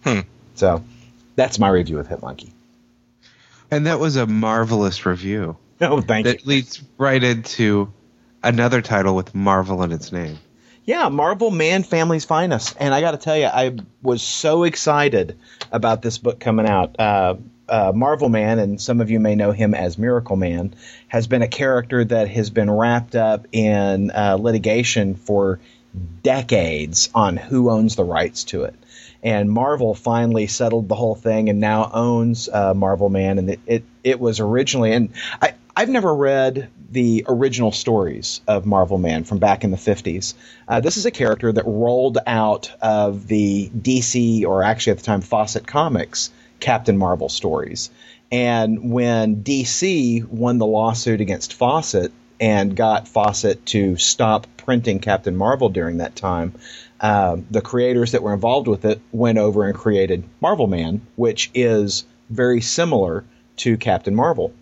Hmm. So that's my review of Hitmonkey. And that was a marvelous review. Oh, thank you. That leads right into another title with Marvel in its name. Yeah, Marvel Man Family's Finest. And I got to tell you, I was so excited about this book coming out. Uh, uh, Marvel Man, and some of you may know him as Miracle Man, has been a character that has been wrapped up in uh, litigation for decades on who owns the rights to it. And Marvel finally settled the whole thing and now owns uh, Marvel Man. And it, it, it was originally, and I, I've never read the original stories of Marvel Man from back in the 50s. Uh, this is a character that rolled out of the DC, or actually at the time, Fawcett Comics Captain Marvel stories. And when DC won the lawsuit against Fawcett and got Fawcett to stop printing Captain Marvel during that time, uh, the creators that were involved with it went over and created Marvel Man, which is very similar to Captain Marvel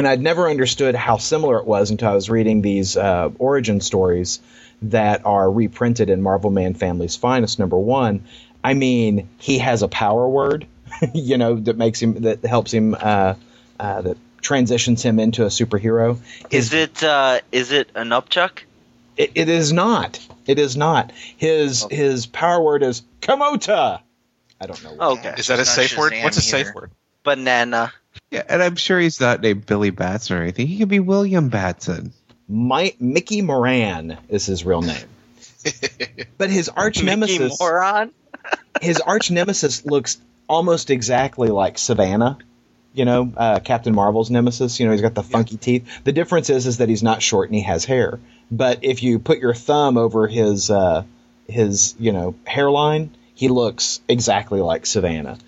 and I'd never understood how similar it was until I was reading these uh, origin stories that are reprinted in Marvel Man Family's Finest number one. I mean, he has a power word, you know, that makes him that helps him uh, uh, that transitions him into a superhero. Is it uh, is it an upchuck? It, it is not. It is not. His his power word is Kimota. I don't know. What Okay. Is that a It's not safe word? What's a safe either. word? Banana. Yeah, and I'm sure he's not named Billy Batson or anything. He could be William Batson. My, Mickey Moran is his real name. but his arch Mickey nemesis, moron. his arch nemesis looks almost exactly like Sivana. You know, uh, Captain Marvel's nemesis. You know, he's got the funky teeth. The difference is, is that he's not short and he has hair. But if you put your thumb over his, uh, his, you know, hairline, he looks exactly like Sivana.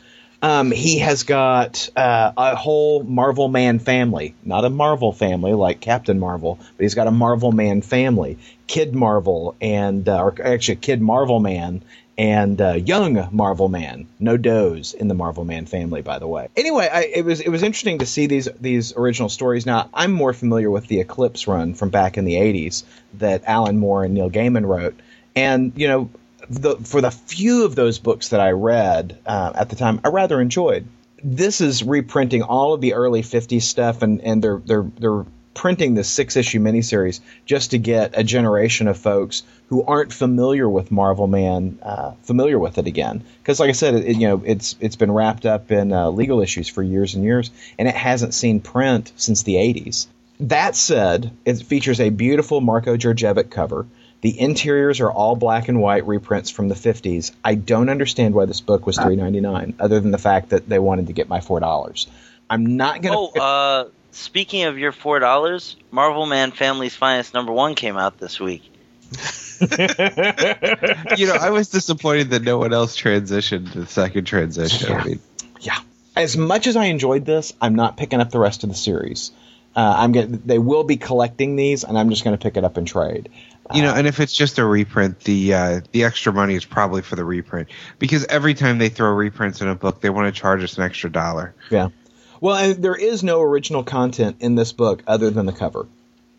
Um, he has got uh, a whole Marvel Man family, not a Marvel family like Captain Marvel, but he's got a Marvel Man family, Kid Marvel, and uh, or actually Kid Marvel Man and uh, Young Marvel Man. No does in the Marvel Man family, by the way. Anyway, I, it was it was interesting to see these these original stories. Now I'm more familiar with the Eclipse run from back in the '80s that Alan Moore and Neil Gaiman wrote, and you know the, for the few of those books that I read uh, at the time, I rather enjoyed. This is reprinting all of the early '50s stuff, and, and they're they're they're printing this six issue miniseries just to get a generation of folks who aren't familiar with Marvel Man uh, familiar with it again. Because, like I said, it, you know it's it's been wrapped up in uh, legal issues for years and years, and it hasn't seen print since the '80s. That said, it features a beautiful Marko Djurdjevic cover. The interiors are all black and white reprints from the 50s. I don't understand why this book was $3.99, other than the fact that they wanted to get my $4. I'm not going to. Oh, uh, speaking of your four dollars, Marvel Man Family's Finest number one came out this week. You know, I was disappointed that no one else transitioned to the second transition. I mean, yeah. As much as I enjoyed this, I'm not picking up the rest of the series. Uh, I'm going they will be collecting these, and I'm just going to pick it up and trade. You know, and if it's just a reprint, the uh, the extra money is probably for the reprint because every time they throw reprints in a book, they want to charge us an extra dollar. Yeah. Well, and there is no original content in this book other than the cover.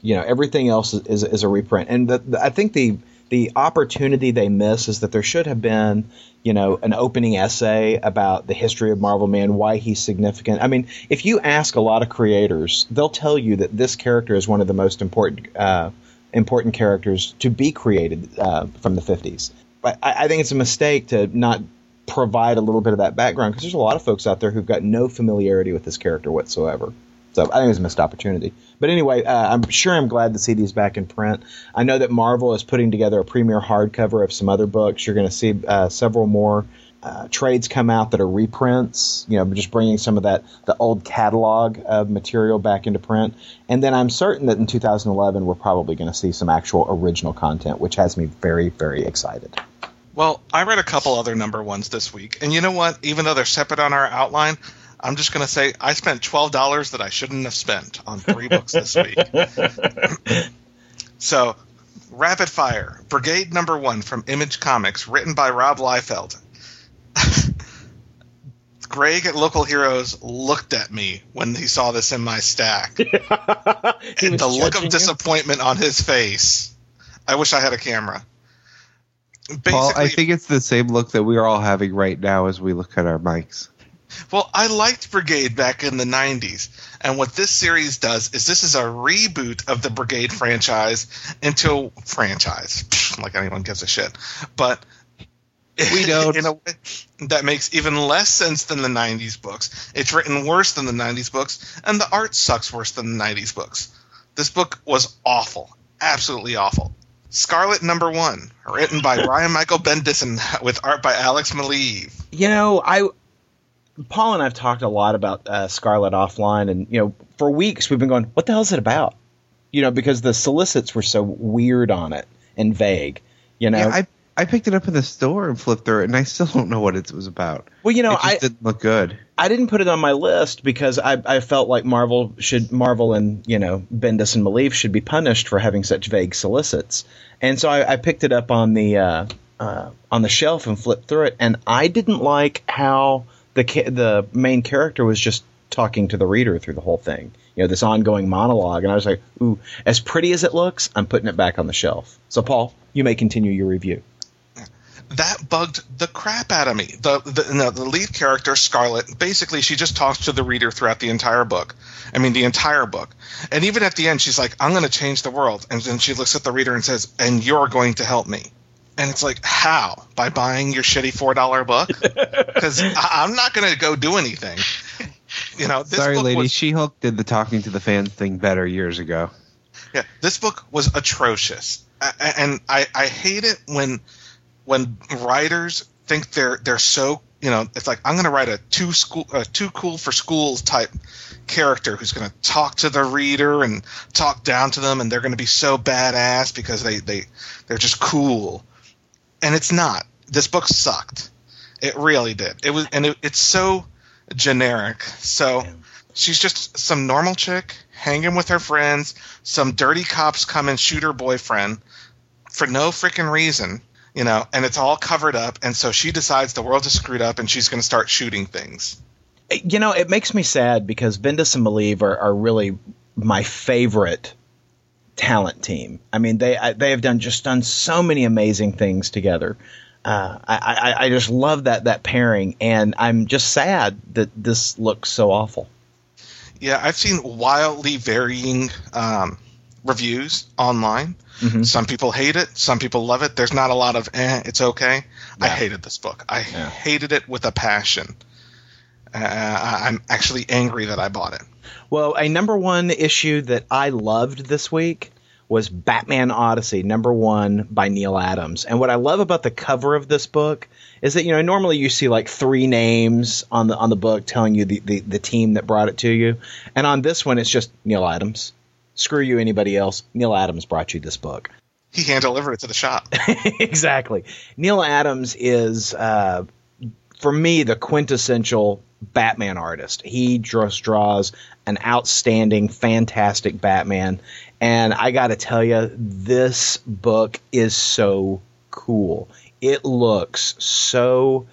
You know, everything else is, is, is a reprint, and the, the, I think the the opportunity they miss is that there should have been, you know, an opening essay about the history of Marvel Man, why he's significant. I mean, if you ask a lot of creators, they'll tell you that this character is one of the most important uh, important characters to be created uh, from the 50s. But I, I think it's a mistake to not provide a little bit of that background because there's a lot of folks out there who've got no familiarity with this character whatsoever. So I think it's a missed opportunity. But anyway, uh, I'm sure I'm glad to see these back in print. I know that Marvel is putting together a premiere hardcover of some other books. You're going to see uh, several more uh, trades come out that are reprints. You know, just bringing some of that the old catalog of material back into print. And then I'm certain that in 2011 we're probably going to see some actual original content, which has me very very excited. Well, I read a couple other number ones this week, and you know what? Even though they're separate on our outline, I'm just going to say I spent twelve dollars that I shouldn't have spent on three books this week. so, rapid fire, Brigade Number One from Image Comics, written by Rob Liefeld. Greg at Local Heroes looked at me when he saw this in my stack, and the look judging of you? disappointment on his face. I wish I had a camera. Basically, Paul, I think it's the same look that we are all having right now as we look at our mics. Well, I liked Brigade back in the 90s. And what this series does is this is a reboot of the Brigade franchise into franchise. like anyone gives a shit. But We don't. in a way that makes even less sense than the 90s books. It's written worse than the 90s books, and the art sucks worse than the 90s books. This book was awful. Absolutely awful. Scarlet Number One, written by Brian Michael Bendis and with art by Alex Maleev. You know, I Paul and I've talked a lot about uh, Scarlet offline, and you know, for weeks we've been going, "What the hell is it about?" You know, because the solicits were so weird on it and vague. You know, Yeah, I I picked it up in the store and flipped through it, and I still don't know what it was about. well, you know, it just I didn't look good. I didn't put it on my list because I, I felt like Marvel should Marvel and you know Bendis and Maleev should be punished for having such vague solicits, and so I, I picked it up on the uh, uh, on the shelf and flipped through it, and I didn't like how the ca- the main character was just talking to the reader through the whole thing. You know, this ongoing monologue, and I was like, "Ooh, as pretty as it looks, I'm putting it back on the shelf." So, Paul, you may continue your review. That bugged the crap out of me. The the, no, the lead character Scarlet, basically, she just talks to the reader throughout the entire book. I mean, the entire book, and even at the end, she's like, "I'm going to change the world," and then she looks at the reader and says, "And you're going to help me." And it's like, how? By buying your shitty four dollar book? Because I'm not going to go do anything. You know, this Sorry, book lady. was- She Hulk did the talking to the fans thing better years ago. Yeah, this book was atrocious, A- a- and I, I hate it when when writers think they're they're so you know it's like I'm going to write a too school a too cool for schools type character who's going to talk to the reader and talk down to them, and they're going to be so badass because they they they're just cool, and it's not. This book sucked. It really did. It was, and it, it's so generic. So she's just some normal chick hanging with her friends. Some dirty cops come and shoot her boyfriend for no freaking reason, you know, and it's all covered up. And so she decides the world is screwed up and she's going to start shooting things. You know, it makes me sad because Bendis and Maleev are, are really my favorite talent team. I mean, they I, they have done just done so many amazing things together. Uh, I, I I just love that that pairing, and I'm just sad that this looks so awful. Yeah, I've seen wildly varying um, reviews online. Mhm. Some people hate it, some people love it. There's not a lot of eh, it's okay. I hated this book. I Yeah. hated it with a passion. Uh, I'm actually angry that I bought it. Well, a number one issue that I loved this week was Batman Odyssey, number one by Neal Adams. And what I love about the cover of this book is that you know normally you see like three names on the on the book telling you the, the, the team that brought it to you, and on this one it's just Neal Adams. Screw you, anybody else. Neal Adams brought you this book. He hand delivered it to the shop. exactly. Neal Adams is, uh, for me, the quintessential Batman artist. He just draws an outstanding, fantastic Batman. And I got to tell you, this book is so cool. It looks so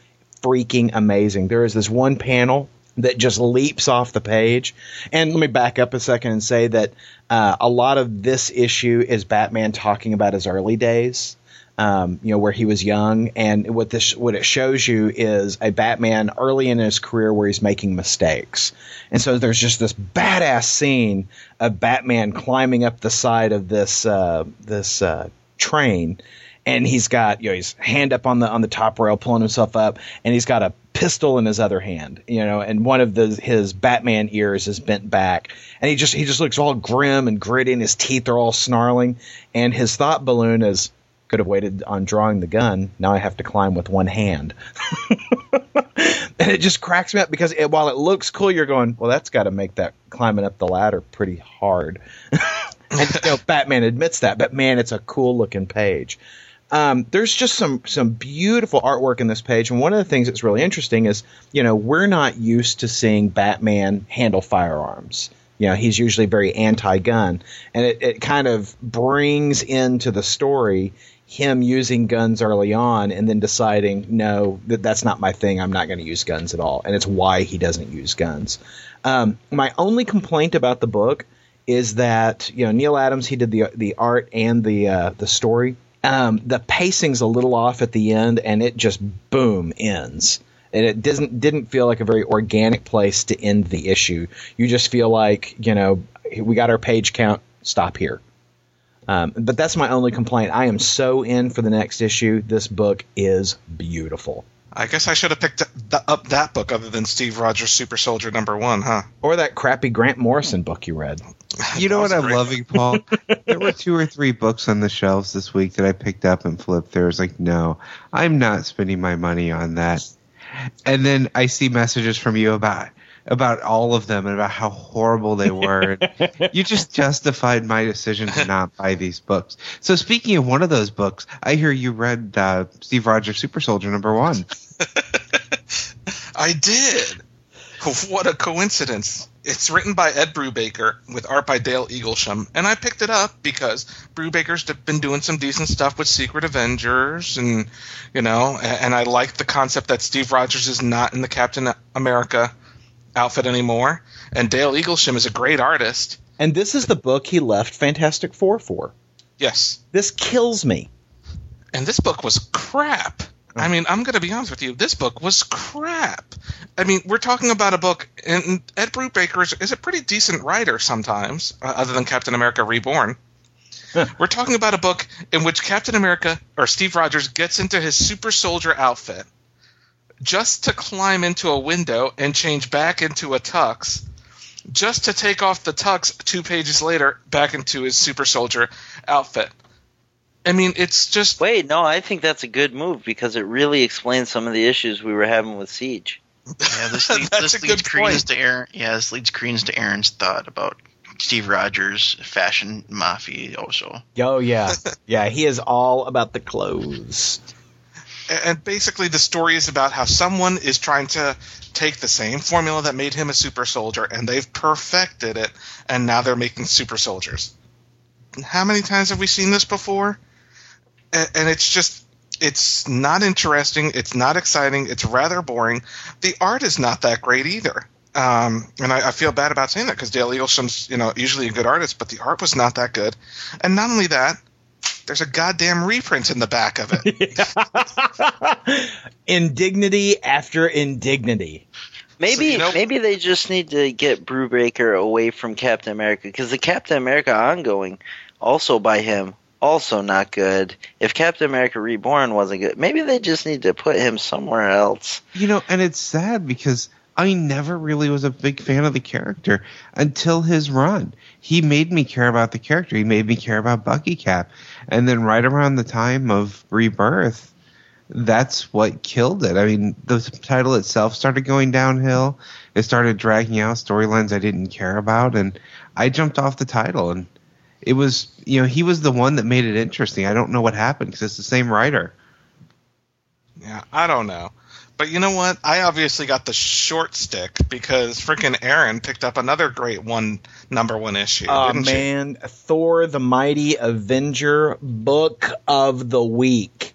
freaking amazing. There is this one panel that just leaps off the page. And let me back up a second and say that uh, a lot of this issue is Batman talking about his early days. Um, you know where he was young, and what this what it shows you is a Batman early in his career where he's making mistakes, and so there's just this badass scene of Batman climbing up the side of this uh, this uh, train, and he's got you know his hand up on the on the top rail pulling himself up and he's got a pistol in his other hand you know and one of the his batman ears is bent back. And he just he just looks all grim and gritty and his teeth are all snarling. And his thought balloon is could have waited on drawing the gun. Now i have to climb with one hand. And it just cracks me up because it, while it looks cool you're going well that's got to make that climbing up the ladder pretty hard. And you know, Batman admits that, but man, it's a cool looking page. Um, there's just some some beautiful artwork in this page, and one of the things that's really interesting is, you know, we're not used to seeing Batman handle firearms. You know, he's usually very anti-gun, and it, it kind of brings into the story him using guns early on, and then deciding, no, that that's not my thing. I'm not going to use guns at all, and it's why he doesn't use guns. Um, my only complaint about the book is that you know Neal Adams he did the the art and the uh, the story. Um, the pacing's a little off at the end, and it just boom ends. And it doesn't didn't feel like a very organic place to end the issue. You just feel like you know we got our page count. Stop here. Um, but that's my only complaint. I am so in for the next issue. This book is beautiful. I guess I should have picked up that book other than Steve Rogers' Super Soldier number one, huh? Or that crappy Grant Morrison book you read. You know what I'm loving, Paul? there were two or three books on the shelves this week that I picked up and flipped. There was like, no, I'm not spending my money on that. And then I see messages from you about about all of them and about how horrible they were. you just justified my decision to not buy these books. So speaking of one of those books, I hear you read uh, Steve Rogers Super Soldier number one. I did. What a coincidence. It's written by Ed Brubaker with art by Dale Eaglesham, and I picked it up because Brubaker's been doing some decent stuff with Secret Avengers, and you know, and I like the concept that Steve Rogers is not in the Captain America outfit anymore, and Dale Eaglesham is a great artist. And this is the book he left Fantastic Four for. Yes, This kills me. and this book was crap. I mean, I'm going to be honest with you. This book was crap. I mean, we're talking about a book, and Ed Brubaker is, is a pretty decent writer sometimes, uh, other than Captain America Reborn. we're talking about a book in which Captain America, or Steve Rogers, gets into his super soldier outfit just to climb into a window and change back into a tux, just to take off the tux two pages later back into his super soldier outfit. I mean, it's just Wait, no, I think that's a good move because it really explains some of the issues we were having with Siege. Yeah, this leads, That's this a leads good credence point. to Aaron. Yeah, this leads credence to Aaron's thought about Steve Rogers, fashion mafioso. Oh yeah, yeah. He is all about the clothes. and basically the story is about how someone is trying to take the same formula that made him a super soldier and they've perfected it and now they're making super soldiers how many times have we seen this before and, and it's just it's not interesting it's not exciting it's rather boring the art is not that great either um, and I, I feel bad about saying that because Dale Eaglesham's you know usually a good artist, but the art was not that good. And not only that, there's a goddamn reprint in the back of it. indignity after indignity. Maybe So, you know- maybe they just need to get Brubaker away from Captain America because the Captain America ongoing, also by him, also not good. If Captain America Reborn wasn't good, maybe they just need to put him somewhere else. You know, and it's sad because I never really was a big fan of the character until his run. He made me care about the character. He made me care about Bucky Cap. And then right around the time of Rebirth, that's what killed it. I mean, the title itself started going downhill. It started dragging out storylines I didn't care about and I jumped off the title and it was, you know, he was the one that made it interesting. I don't know what happened because it's the same writer. Yeah, I don't know. But you know what? I obviously got the short stick because freaking Aaron picked up another great one number one issue. Oh didn't you? man, Thor the Mighty Avenger book of the week.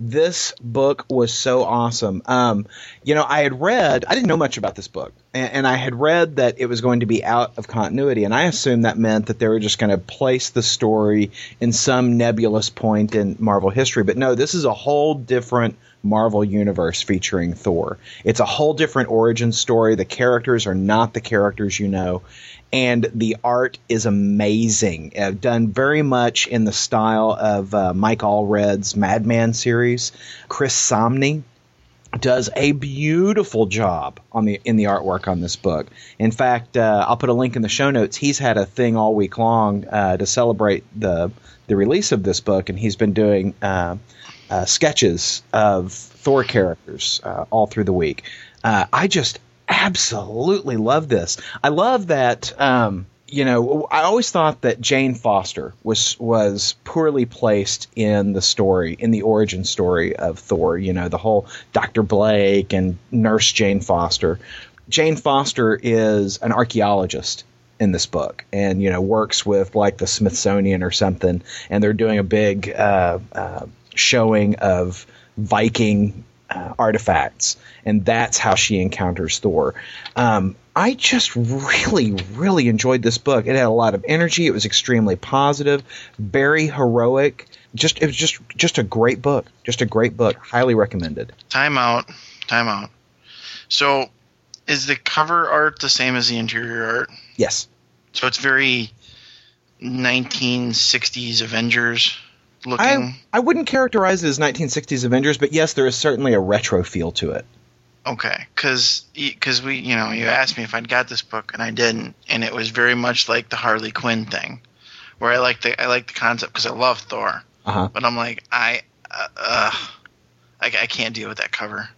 This book was so awesome. Um, you know, I had read, I didn't know much about this book, and, I had read that it was going to be out of continuity, and I assumed that meant that they were just going to place the story in some nebulous point in Marvel history. But no, this is a whole different Marvel universe featuring Thor. It's a whole different origin story. The characters are not the characters you know and the art is amazing. Uh, done very much in the style of uh, Mike Allred's Madman series. Chris Samnee does a beautiful job on the in the artwork on this book. In fact, uh, I'll put a link in the show notes. He's had a thing all week long uh, to celebrate the the release of this book, and he's been doing uh, uh, sketches of Thor characters uh, all through the week. Uh, I just absolutely love this. I love that. Um, you know, I always thought that Jane Foster was was poorly placed in the story, in the origin story of Thor. You know, the whole Doctor Blake and Nurse Jane Foster. Jane Foster is an archaeologist in this book, and you know works with like the Smithsonian or something, and they're doing a big uh, uh, showing of Viking uh, artifacts, and that's how she encounters Thor. Um, I just really, really enjoyed this book. It had a lot of energy. It was extremely positive, very heroic. Just it was just just a great book. Just a great book. Highly recommended. Time out. Time out. So, is the cover art the same as the interior art? Yes. So it's very 1960s Avengers looking. I I wouldn't characterize it as 1960s Avengers, but yes, there is certainly a retro feel to it. Okay, because because we you know you asked me if I'd got this book and I didn't, and it was very much like the Harley Quinn thing, where I like the I like the concept because I love Thor, Uh-huh. but I'm like I uh, uh, I, I can't deal with that cover.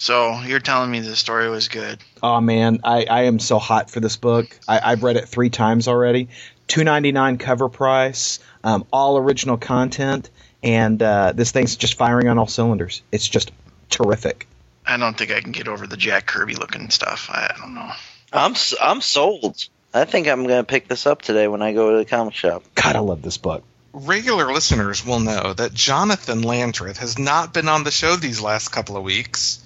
So you're telling me the story was good? Oh man, I, I am so hot for this book. I, I've read it three times already. Two ninety nine cover price, um, all original content, and uh, this thing's just firing on all cylinders. It's just terrific. I don't think I can get over the Jack Kirby looking stuff. I, I don't know. I'm s- I'm sold. I think I'm gonna pick this up today when I go to the comic shop. God, I love this book. Regular listeners will know that Jonathan Landreth has not been on the show these last couple of weeks.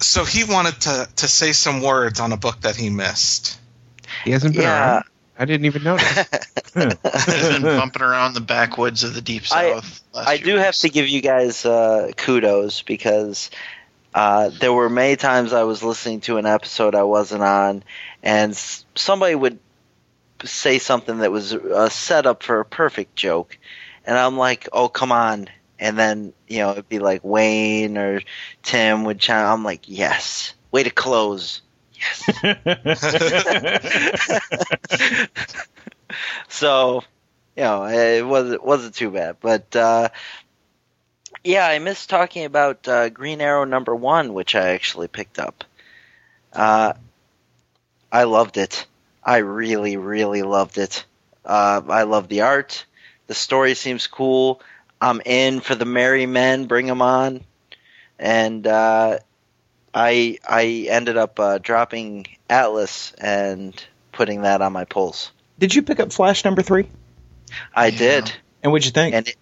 So he wanted to, to say some words on a book that he missed. He hasn't been Yeah, around. I didn't even notice. I've been bumping around the backwoods of the deep I- south. last I few do have to give you guys uh, kudos because uh, there were many times I was listening to an episode I wasn't on, and s- somebody would say something that was a setup for a perfect joke, and I'm like, "Oh, come on!" And then you know it'd be like Wayne or Tim would chime. I'm like, "Yes, way to close." Yes. so you know it wasn't wasn't too bad but uh yeah i missed talking about uh, green arrow number one which i actually picked up. Uh i loved it. I really really loved it. Uh i love the art. The story seems cool. I'm in for the merry men. Bring them on. And uh i i ended up uh, dropping atlas and putting that on my pulls Did you pick up Flash number three? I Yeah. did, And what'd you think?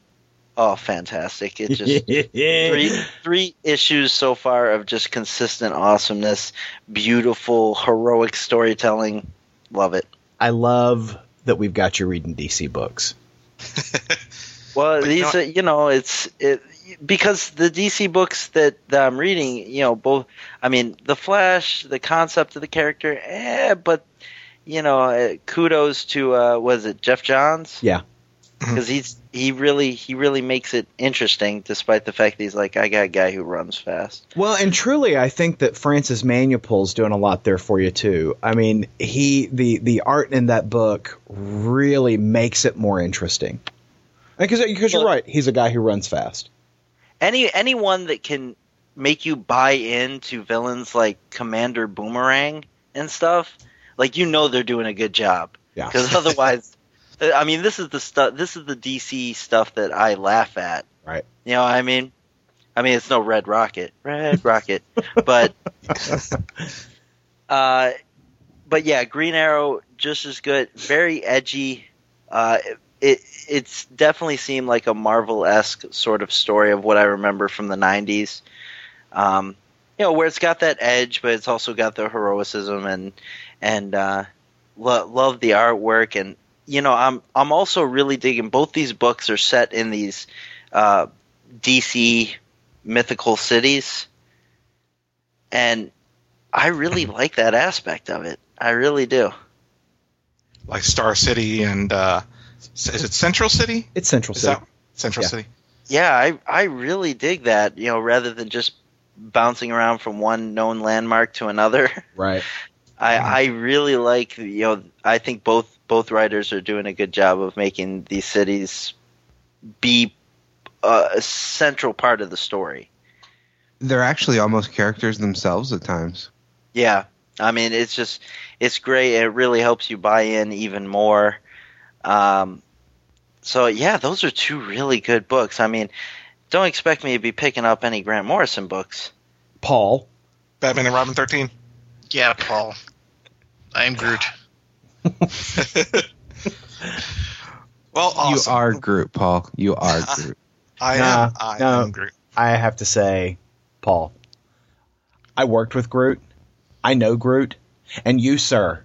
And it, oh, fantastic! It just three three issues so far of just consistent awesomeness, beautiful heroic storytelling. Love it. I love that we've got you reading DC books. Well, But these know- are you know it's it because the DC books that, that I'm reading, you know, both. I mean, the Flash, the concept of the character, eh, but you know, uh, kudos to uh, was it Geoff Johns? Yeah. Because mm-hmm. he's he really he really makes it interesting, despite the fact that he's like, I got a guy who runs fast. Well, and truly, I think that Francis Manapul's doing a lot there for you too. I mean, he the the art in that book really makes it more interesting. Because because you're right, he's a guy who runs fast. Any anyone that can make you buy into villains like Commander Boomerang and stuff, like you know they're doing a good job. Yeah. Because otherwise, I mean, this is the stuff. This is the DC stuff that I laugh at. Right. You know, what I mean, I mean, it's no Red Rocket, Red Rocket, but, uh, but yeah, Green Arrow just as good. Very edgy. Uh, it it's definitely seemed like a Marvel esque sort of story of what I remember from the '90s. Um, you know, where it's got that edge, but it's also got the heroicism and and uh, lo- love the artwork and you know I'm I'm also really digging both these books are set in these uh, DC mythical cities and I really like that aspect of it. I really do. like Star City and uh, is it Central City? It's Central Is City. that Central Yeah. City? Yeah, I I really dig that, you know, rather than just bouncing around from one known landmark to another. Right. I, I really like you know I think both both writers are doing a good job of making these cities be uh, a central part of the story. They're actually almost characters themselves at times. Yeah, I mean it's just it's great. It really helps you buy in even more. Um, so yeah, those are two really good books. I mean, don't expect me to be picking up any Grant Morrison books. Paul. Batman and Robin 13. Yeah, Paul. I am Groot. Well, awesome. You are Groot, Paul. You are Groot. I Nah, am. I no. am Groot. I have to say, Paul. I worked with Groot. I know Groot, and you, sir,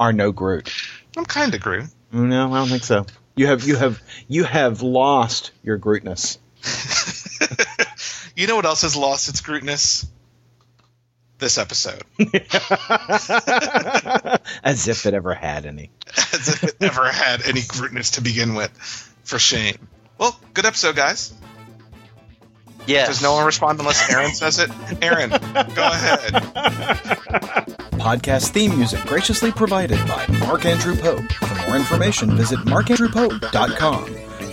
are no Groot. I'm kind of Groot. No, I don't think so. You have you have you have lost your Grootness. you know what else has lost its Grootness? This episode. As if it ever had any. As if it ever had any Grootness to begin with. For shame. Well, good episode, guys. Yes. Does no one respond unless Aaron says it? Aaron, go ahead. Podcast theme music graciously provided by Mark Andrew Pope. For more information, visit markandrewpope.com.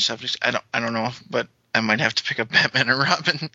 Subjects. I don't I don't know, but I might have to pick up Batman and Robin.